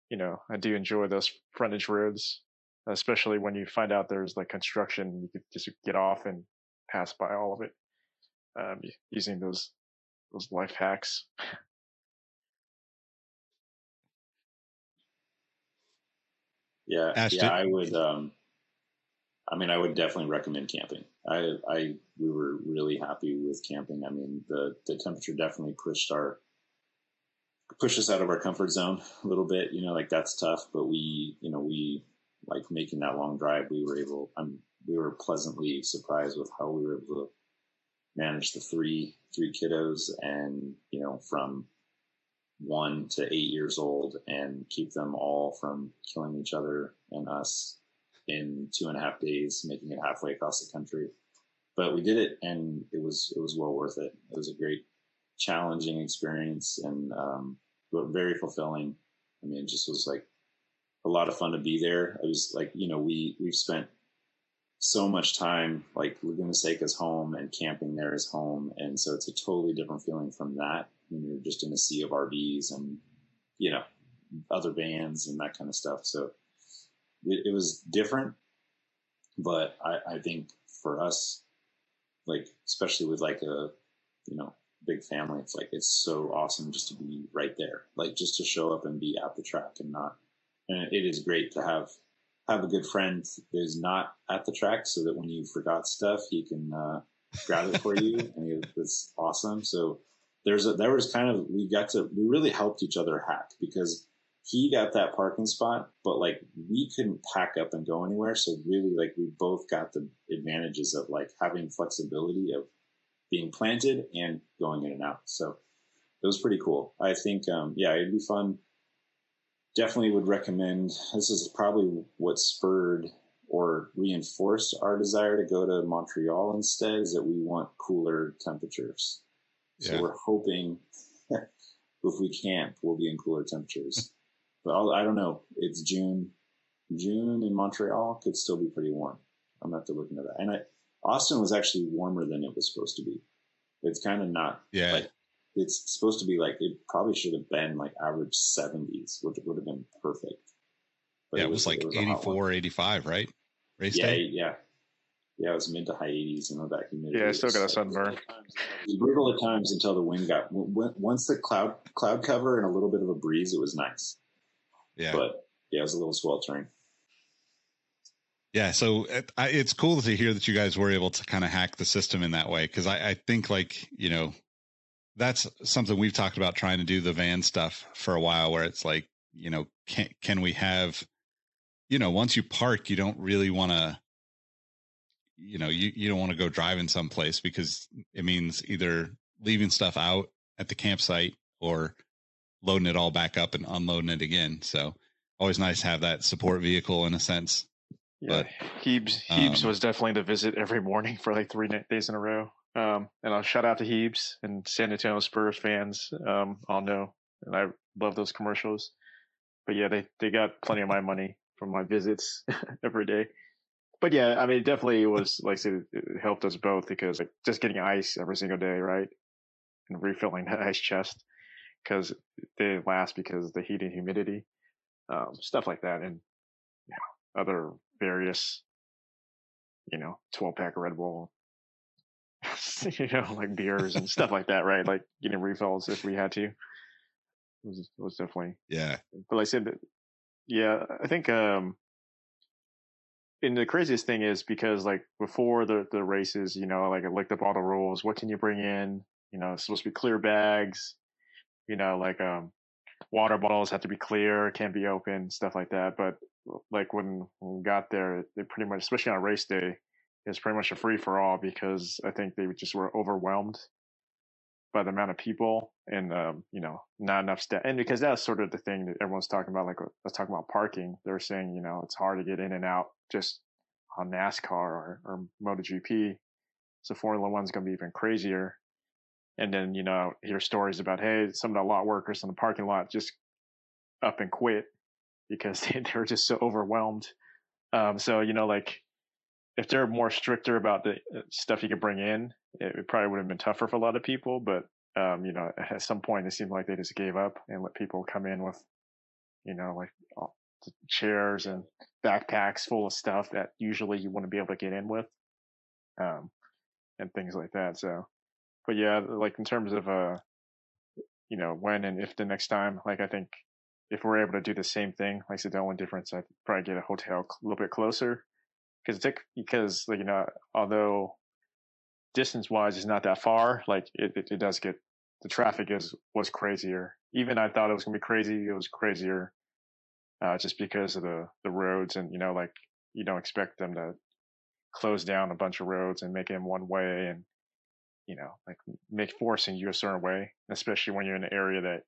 you know, I do enjoy those frontage roads. especially when you find out there's like construction, you could just get off and pass by all of it um, using those those life hacks. Yeah, Ash, yeah, I would. Um, I mean, I would definitely recommend camping. I, I, we were really happy with camping. I mean, the the temperature definitely pushed our pushed us out of our comfort zone a little bit. You know, like that's tough, but we, you know, we like making that long drive. We were able. I'm. We were pleasantly surprised with how we were able to manage the three three kiddos, and you know, from one to eight years old and keep them all from killing each other and us in two and a half days, making it halfway across the country. But we did it, and it was it was well worth it. It was a great, challenging experience, and um, but very fulfilling. I mean, it just was like a lot of fun to be there. It was like you know we we've spent so much time like Laguna Seca's home and camping there is home, and so it's a totally different feeling from that when you're just in a sea of RVs and you know other bands and that kind of stuff. So it, it was different, but I, I think for us, like especially with like a you know big family, it's like it's so awesome just to be right there, like just to show up and be at the track and not. And it is great to have have a good friend that is not at the track, so that when you forgot stuff, he can uh, grab it for you, and it's awesome. So there's a, there was kind of, we got to, we really helped each other hack because he got that parking spot, but like we couldn't pack up and go anywhere. So really like we both got the advantages of like having flexibility of being planted and going in and out. So it was pretty cool. I think, um, yeah, it'd be fun. Definitely would recommend. This is probably what spurred or reinforced our desire to go to Montreal instead is that we want cooler temperatures. So yeah. we're hoping if we camp, we'll be in cooler temperatures. But I'll, I do not know. It's June. June in Montreal could still be pretty warm. I'm gonna have to look into that. And I, Austin was actually warmer than it was supposed to be. It's kind of not. Yeah. Like, it's supposed to be like it probably should have been like average 70s, which would have been perfect. But yeah, it was, it was like it was 84, 85, right? Race yeah, day? yeah yeah, it was mid to high 80s and all that humidity. Yeah, I still got a sunburn. It was brutal at times until the wind got once the cloud cloud cover and a little bit of a breeze, it was nice. Yeah, but yeah, it was a little sweltering. Yeah, so it, I, it's cool to hear that you guys were able to kind of hack the system in that way because I, I think like you know that's something we've talked about trying to do the van stuff for a while where it's like you know can can we have you know once you park you don't really want to you know you, you don't want to go driving someplace because it means either leaving stuff out at the campsite or loading it all back up and unloading it again so always nice to have that support vehicle in a sense yeah, but Hebes Hebes um, was definitely the visit every morning for like three days in a row. Um, and I'll shout out to Hebes and San Antonio Spurs fans. Um, I'll know, and I love those commercials. But yeah, they they got plenty of my money from my visits every day but yeah, I mean, it definitely was like I said, it helped us both because like just getting ice every single day, right, and refilling that ice chest because they last because the heat and humidity, um, stuff like that, and yeah, other various, you know, twelve pack of Red Bull, you know, like beers and stuff like that, right? Like getting refills if we had to. It was, it was definitely yeah. But like I said, yeah, I think um and the craziest thing is because like before the the races, you know, like I looked up all the rules. What can you bring in? You know, it's supposed to be clear bags. You know, like um, water bottles have to be clear, can't be open, stuff like that. But like when, when we got there, they pretty much, especially on race day, it's pretty much a free for all because I think they just were overwhelmed by the amount of people and um, you know not enough staff. And because that's sort of the thing that everyone's talking about like let's talk about parking. They're saying you know it's hard to get in and out just on nascar or, or MotoGP. So formula one's going to be even crazier and then you know hear stories about hey some of the lot workers in the parking lot just up and quit because they, they were just so overwhelmed um, so you know like if they're more stricter about the uh, stuff you could bring in, it probably would have been tougher for a lot of people. But um, you know, at some point, it seemed like they just gave up and let people come in with, you know, like chairs and backpacks full of stuff that usually you wouldn't be able to get in with, um, and things like that. So, but yeah, like in terms of uh, you know, when and if the next time, like I think if we're able to do the same thing, like the only difference I'd probably get a hotel a little bit closer because it took because like you know although distance wise is not that far, like it, it, it does get the traffic is was crazier. Even I thought it was gonna be crazy, it was crazier, uh, just because of the the roads and you know like you don't expect them to close down a bunch of roads and make them one way and you know like make forcing you a certain way, especially when you're in an area that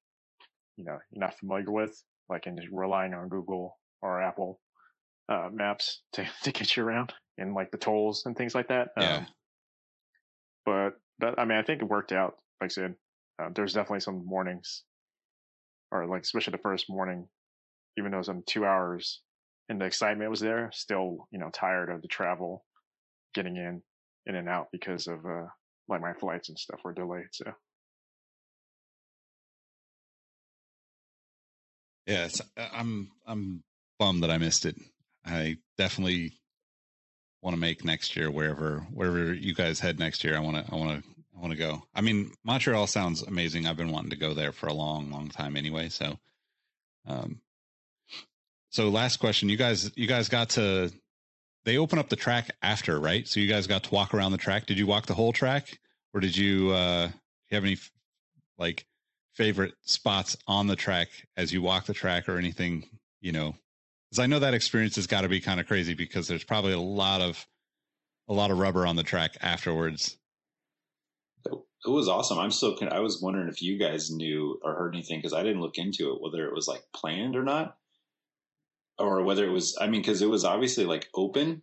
you know you're not familiar with, like and just relying on Google or Apple uh, maps to to get you around and like the tolls and things like that. Yeah. Um, but but I mean, I think it worked out. Like I said, uh, there's definitely some mornings, or like especially the first morning, even though it was in two hours, and the excitement was there. Still, you know, tired of the travel, getting in, in and out because of uh, like my flights and stuff were delayed. So Yeah, I'm I'm bummed that I missed it. I definitely want to make next year wherever wherever you guys head next year. I want to I want to I want to go. I mean, Montreal sounds amazing. I've been wanting to go there for a long long time anyway. So, um, so last question, you guys you guys got to they open up the track after right? So you guys got to walk around the track. Did you walk the whole track, or did you uh, have any like favorite spots on the track as you walk the track or anything? You know, because I know that experience has got to be kind of crazy because there's probably a lot of a lot of rubber on the track afterwards. It was awesome. I'm so I was wondering if you guys knew or heard anything because I didn't look into it whether it was like planned or not, or whether it was. I mean, because it was obviously like open.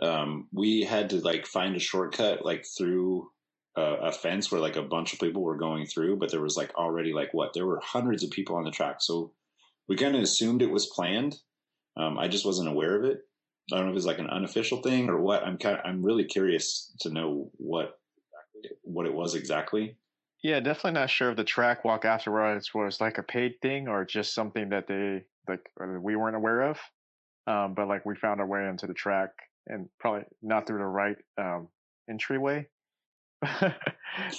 Um, we had to like find a shortcut like through a, a fence where like a bunch of people were going through, but there was like already like what there were hundreds of people on the track, so we kind of assumed it was planned. Um, I just wasn't aware of it. I don't know if it's like an unofficial thing or what. I'm kind of, I'm really curious to know what what it was exactly. yeah, definitely not sure if the track walk afterwards was like a paid thing or just something that they like we weren't aware of. Um, but like we found our way into the track and probably not through the right um, entryway.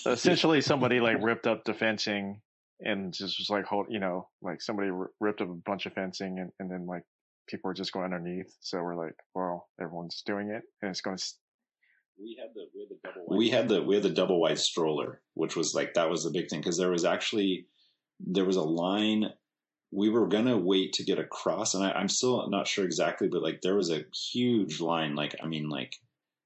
Essentially, somebody like ripped up the fencing and just was like, hold, you know, like somebody r- ripped up a bunch of fencing and, and then like people were just going underneath. So we're like, well, everyone's doing it and it's going to. We had the we had the double we had the we had the double wide stroller, which was like that was the big thing because there was actually there was a line. We were gonna wait to get across, and I, I'm still not sure exactly, but like there was a huge line, like I mean, like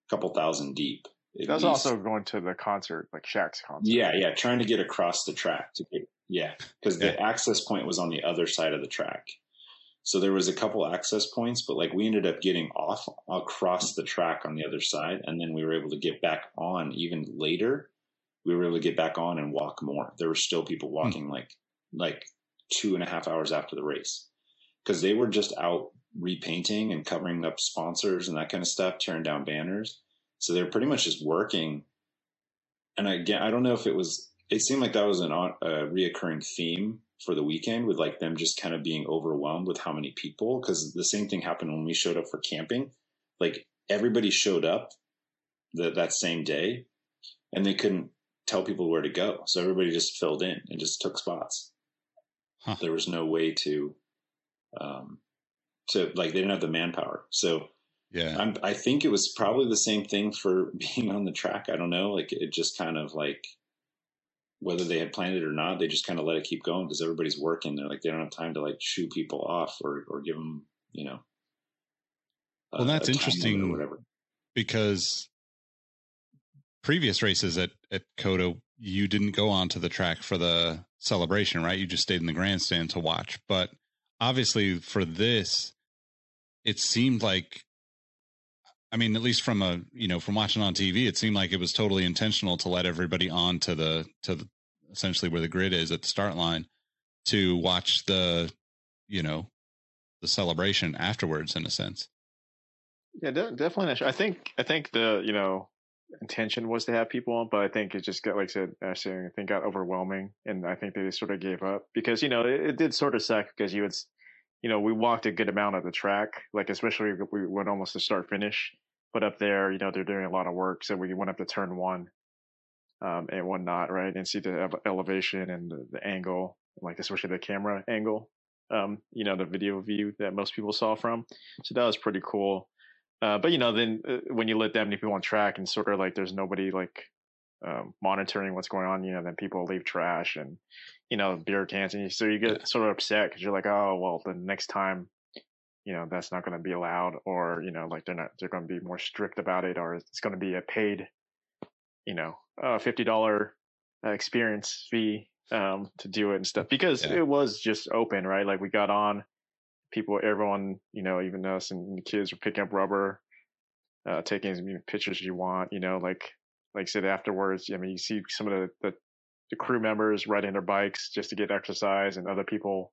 a couple thousand deep. at That was least. also going to the concert, like Shaq's concert. Yeah, yeah, trying to get across the track to get yeah, because the access point was on the other side of the track. So there was a couple access points, but like we ended up getting off across the track on the other side, and then we were able to get back on even later. We were able to get back on and walk more. There were still people hmm. walking like like two and a half hours after the race because they were just out repainting and covering up sponsors and that kind of stuff, tearing down banners. So they're pretty much just working. And again, I don't know if it was. It seemed like that was an a reoccurring theme for the weekend with like them just kind of being overwhelmed with how many people. Because the same thing happened when we showed up for camping. Like everybody showed up that that same day, and they couldn't tell people where to go. So everybody just filled in and just took spots. Huh. There was no way to, um, to like they didn't have the manpower. So Yeah. I'm, I think it was probably the same thing for being on the track. I don't know. Like it just kind of like whether they had planned it or not, they just kind of let it keep going because everybody's working. They're like they don't have time to like shoo people off or or give them you know. Well, a- that's a interesting. or whatever. because previous races at at COTA, you didn't go onto the track for the celebration, right? You just stayed in the grandstand to watch. But obviously, for this, it seemed like, I mean, at least from a you know from watching on TV, it seemed like it was totally intentional to let everybody on to the to the, essentially where the grid is at the start line to watch the you know the celebration afterwards in a sense. Yeah, de- definitely. I think I think the you know intention was to have people on, but I think it just got like I said, I think got overwhelming, and I think they just sort of gave up because you know it, it did sort of suck because you would, you know, we walked a good amount of the track, like especially we went almost to start finish. But up there, you know, they're doing a lot of work, so we went up to turn one, um, and whatnot, right, and see the elevation and the, the angle, like especially the camera angle, um, you know, the video view that most people saw from. So that was pretty cool. Uh, but you know, then uh, when you let that many people on track and sort of like there's nobody like um, monitoring what's going on, you know, then people leave trash and you know beer cans, and you, so you get sort of upset because you're like, oh well, the next time, you know, that's not going to be allowed, or you know, like they're not they're going to be more strict about it, or it's going to be a paid, you know, uh, fifty dollar experience fee um, to do it and stuff because yeah. it was just open, right? Like we got on, people, everyone, you know, even us and the kids were picking up rubber, uh, taking as many pictures you want, you know, like like I said afterwards. I mean, you see some of the, the the crew members riding their bikes just to get exercise, and other people,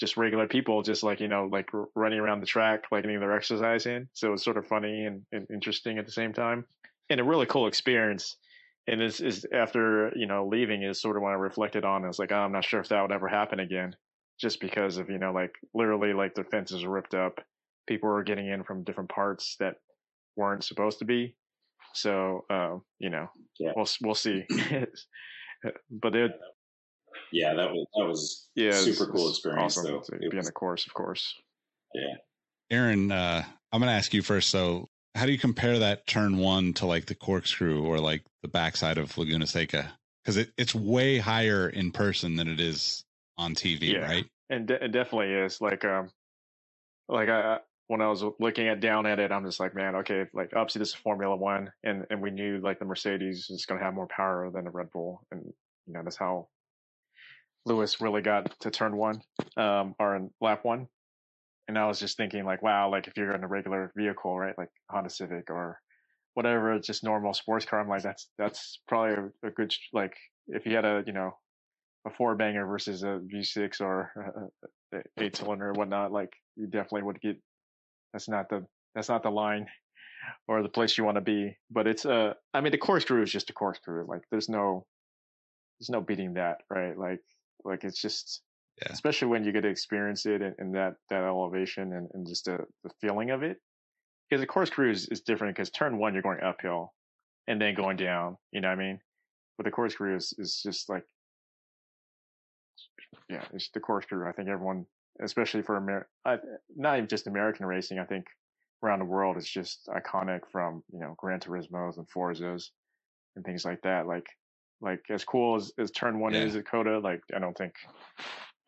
just regular people, just like you know, like running around the track, like getting their exercise in. So it's sort of funny and, and interesting at the same time, and a really cool experience and is is after you know leaving is sort of when I reflected on. It was like oh, I'm not sure if that would ever happen again, just because of you know like literally like the fences are ripped up, people were getting in from different parts that weren't supposed to be. So uh, you know, yeah. we'll we'll see. but it, yeah, that was that was yeah, super cool experience. Awesome though. to be on the course, of course. Yeah, Aaron, uh, I'm going to ask you first. So how do you compare that turn one to like the corkscrew or like the backside of Laguna Seca? Because it, it's way higher in person than it is on TV, yeah. right? And de- it definitely is. Like, um, like I when I was looking at down at it, I'm just like, man, okay, like obviously this is Formula One, and and we knew like the Mercedes is going to have more power than the Red Bull, and you know that's how Lewis really got to turn one, um, or in lap one and I was just thinking like, wow, like if you're in a regular vehicle, right, like Honda Civic or whatever, just normal sports car, I'm like, that's that's probably a, a good like if you had a you know a four banger versus a V6 or a, eight cylinder or whatnot, like you definitely would get. That's not the that's not the line or the place you want to be. But it's a, uh, mean, the corkscrew is just a corkscrew. Like there's no there's no beating that, right? Like like it's just yeah. especially when you get to experience it in, that that elevation and, and just the, the feeling of it. Because the corkscrew is, is different because turn one you're going uphill and then going down. You know what I mean? But the corkscrew is is just like yeah, it's the corkscrew. I think everyone, especially for Amer- not even just American racing, I think around the world is just iconic from you know Gran Turismo's and Forzas and things like that. Like like as cool as, as turn one yeah. is at COTA, like I don't think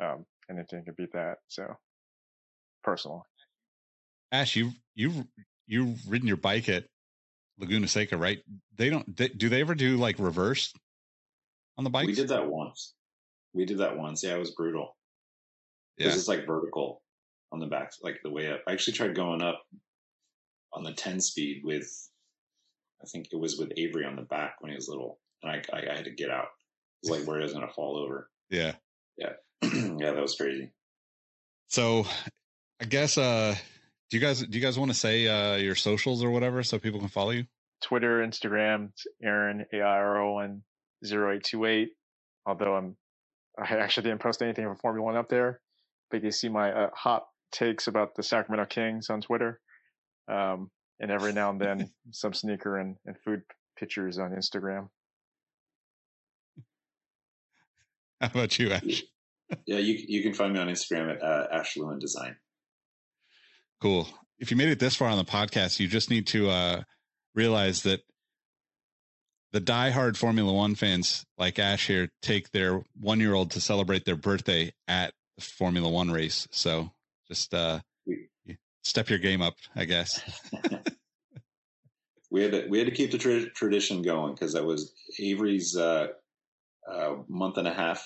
um, anything can beat that. So personal. Ash, you you you've ridden your bike at Laguna Seca, right? They don't. They, do they ever do like reverse on the bike? We did that once. We did that once. Yeah, it was brutal. Because yeah. it's like vertical on the back, like the way up. I actually tried going up on the 10 speed with, I think it was with Avery on the back when he was little. And I, I, I had to get out. It was like where he was going to fall over. Yeah. Yeah. yeah, that was crazy. So, I guess uh do you guys do you guys want to say uh your socials or whatever so people can follow you? Twitter, Instagram, Aaron A I R O N 0828. Although I'm I actually didn't post anything for Formula One up there, but you see my uh, hot takes about the Sacramento Kings on Twitter. Um, and every now and then some sneaker and, and food pictures on Instagram. How about you, Ash? yeah, you you can find me on Instagram at uh, Ash Lewin Design. Cool. If you made it this far on the podcast, you just need to uh, realize that the diehard Formula One fans like Ash here take their one year old to celebrate their birthday at the Formula One race. So just uh, step your game up, I guess. we had to, we had to keep the tra- tradition going because that was Avery's uh, uh, month and a half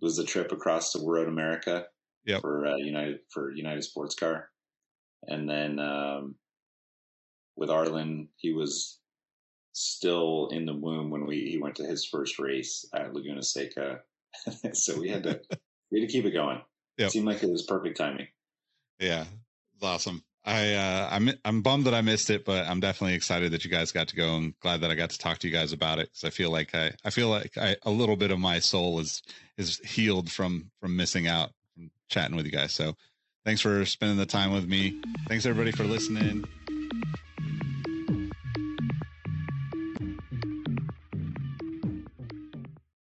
was the trip across the Road America yep. for uh, United for United Sports Car, and then um, with Arlen, he was still in the womb when we he went to his first race at Laguna Seca, so we had to we had to keep it going. Yep. It seemed like it was perfect timing. Yeah, it's awesome. I uh, I'm I'm bummed that I missed it, but I'm definitely excited that you guys got to go and glad that I got to talk to you guys about it because I feel like I I feel like I, a little bit of my soul is is healed from from missing out from chatting with you guys. So Thanks for spending the time with me. Thanks everybody for listening.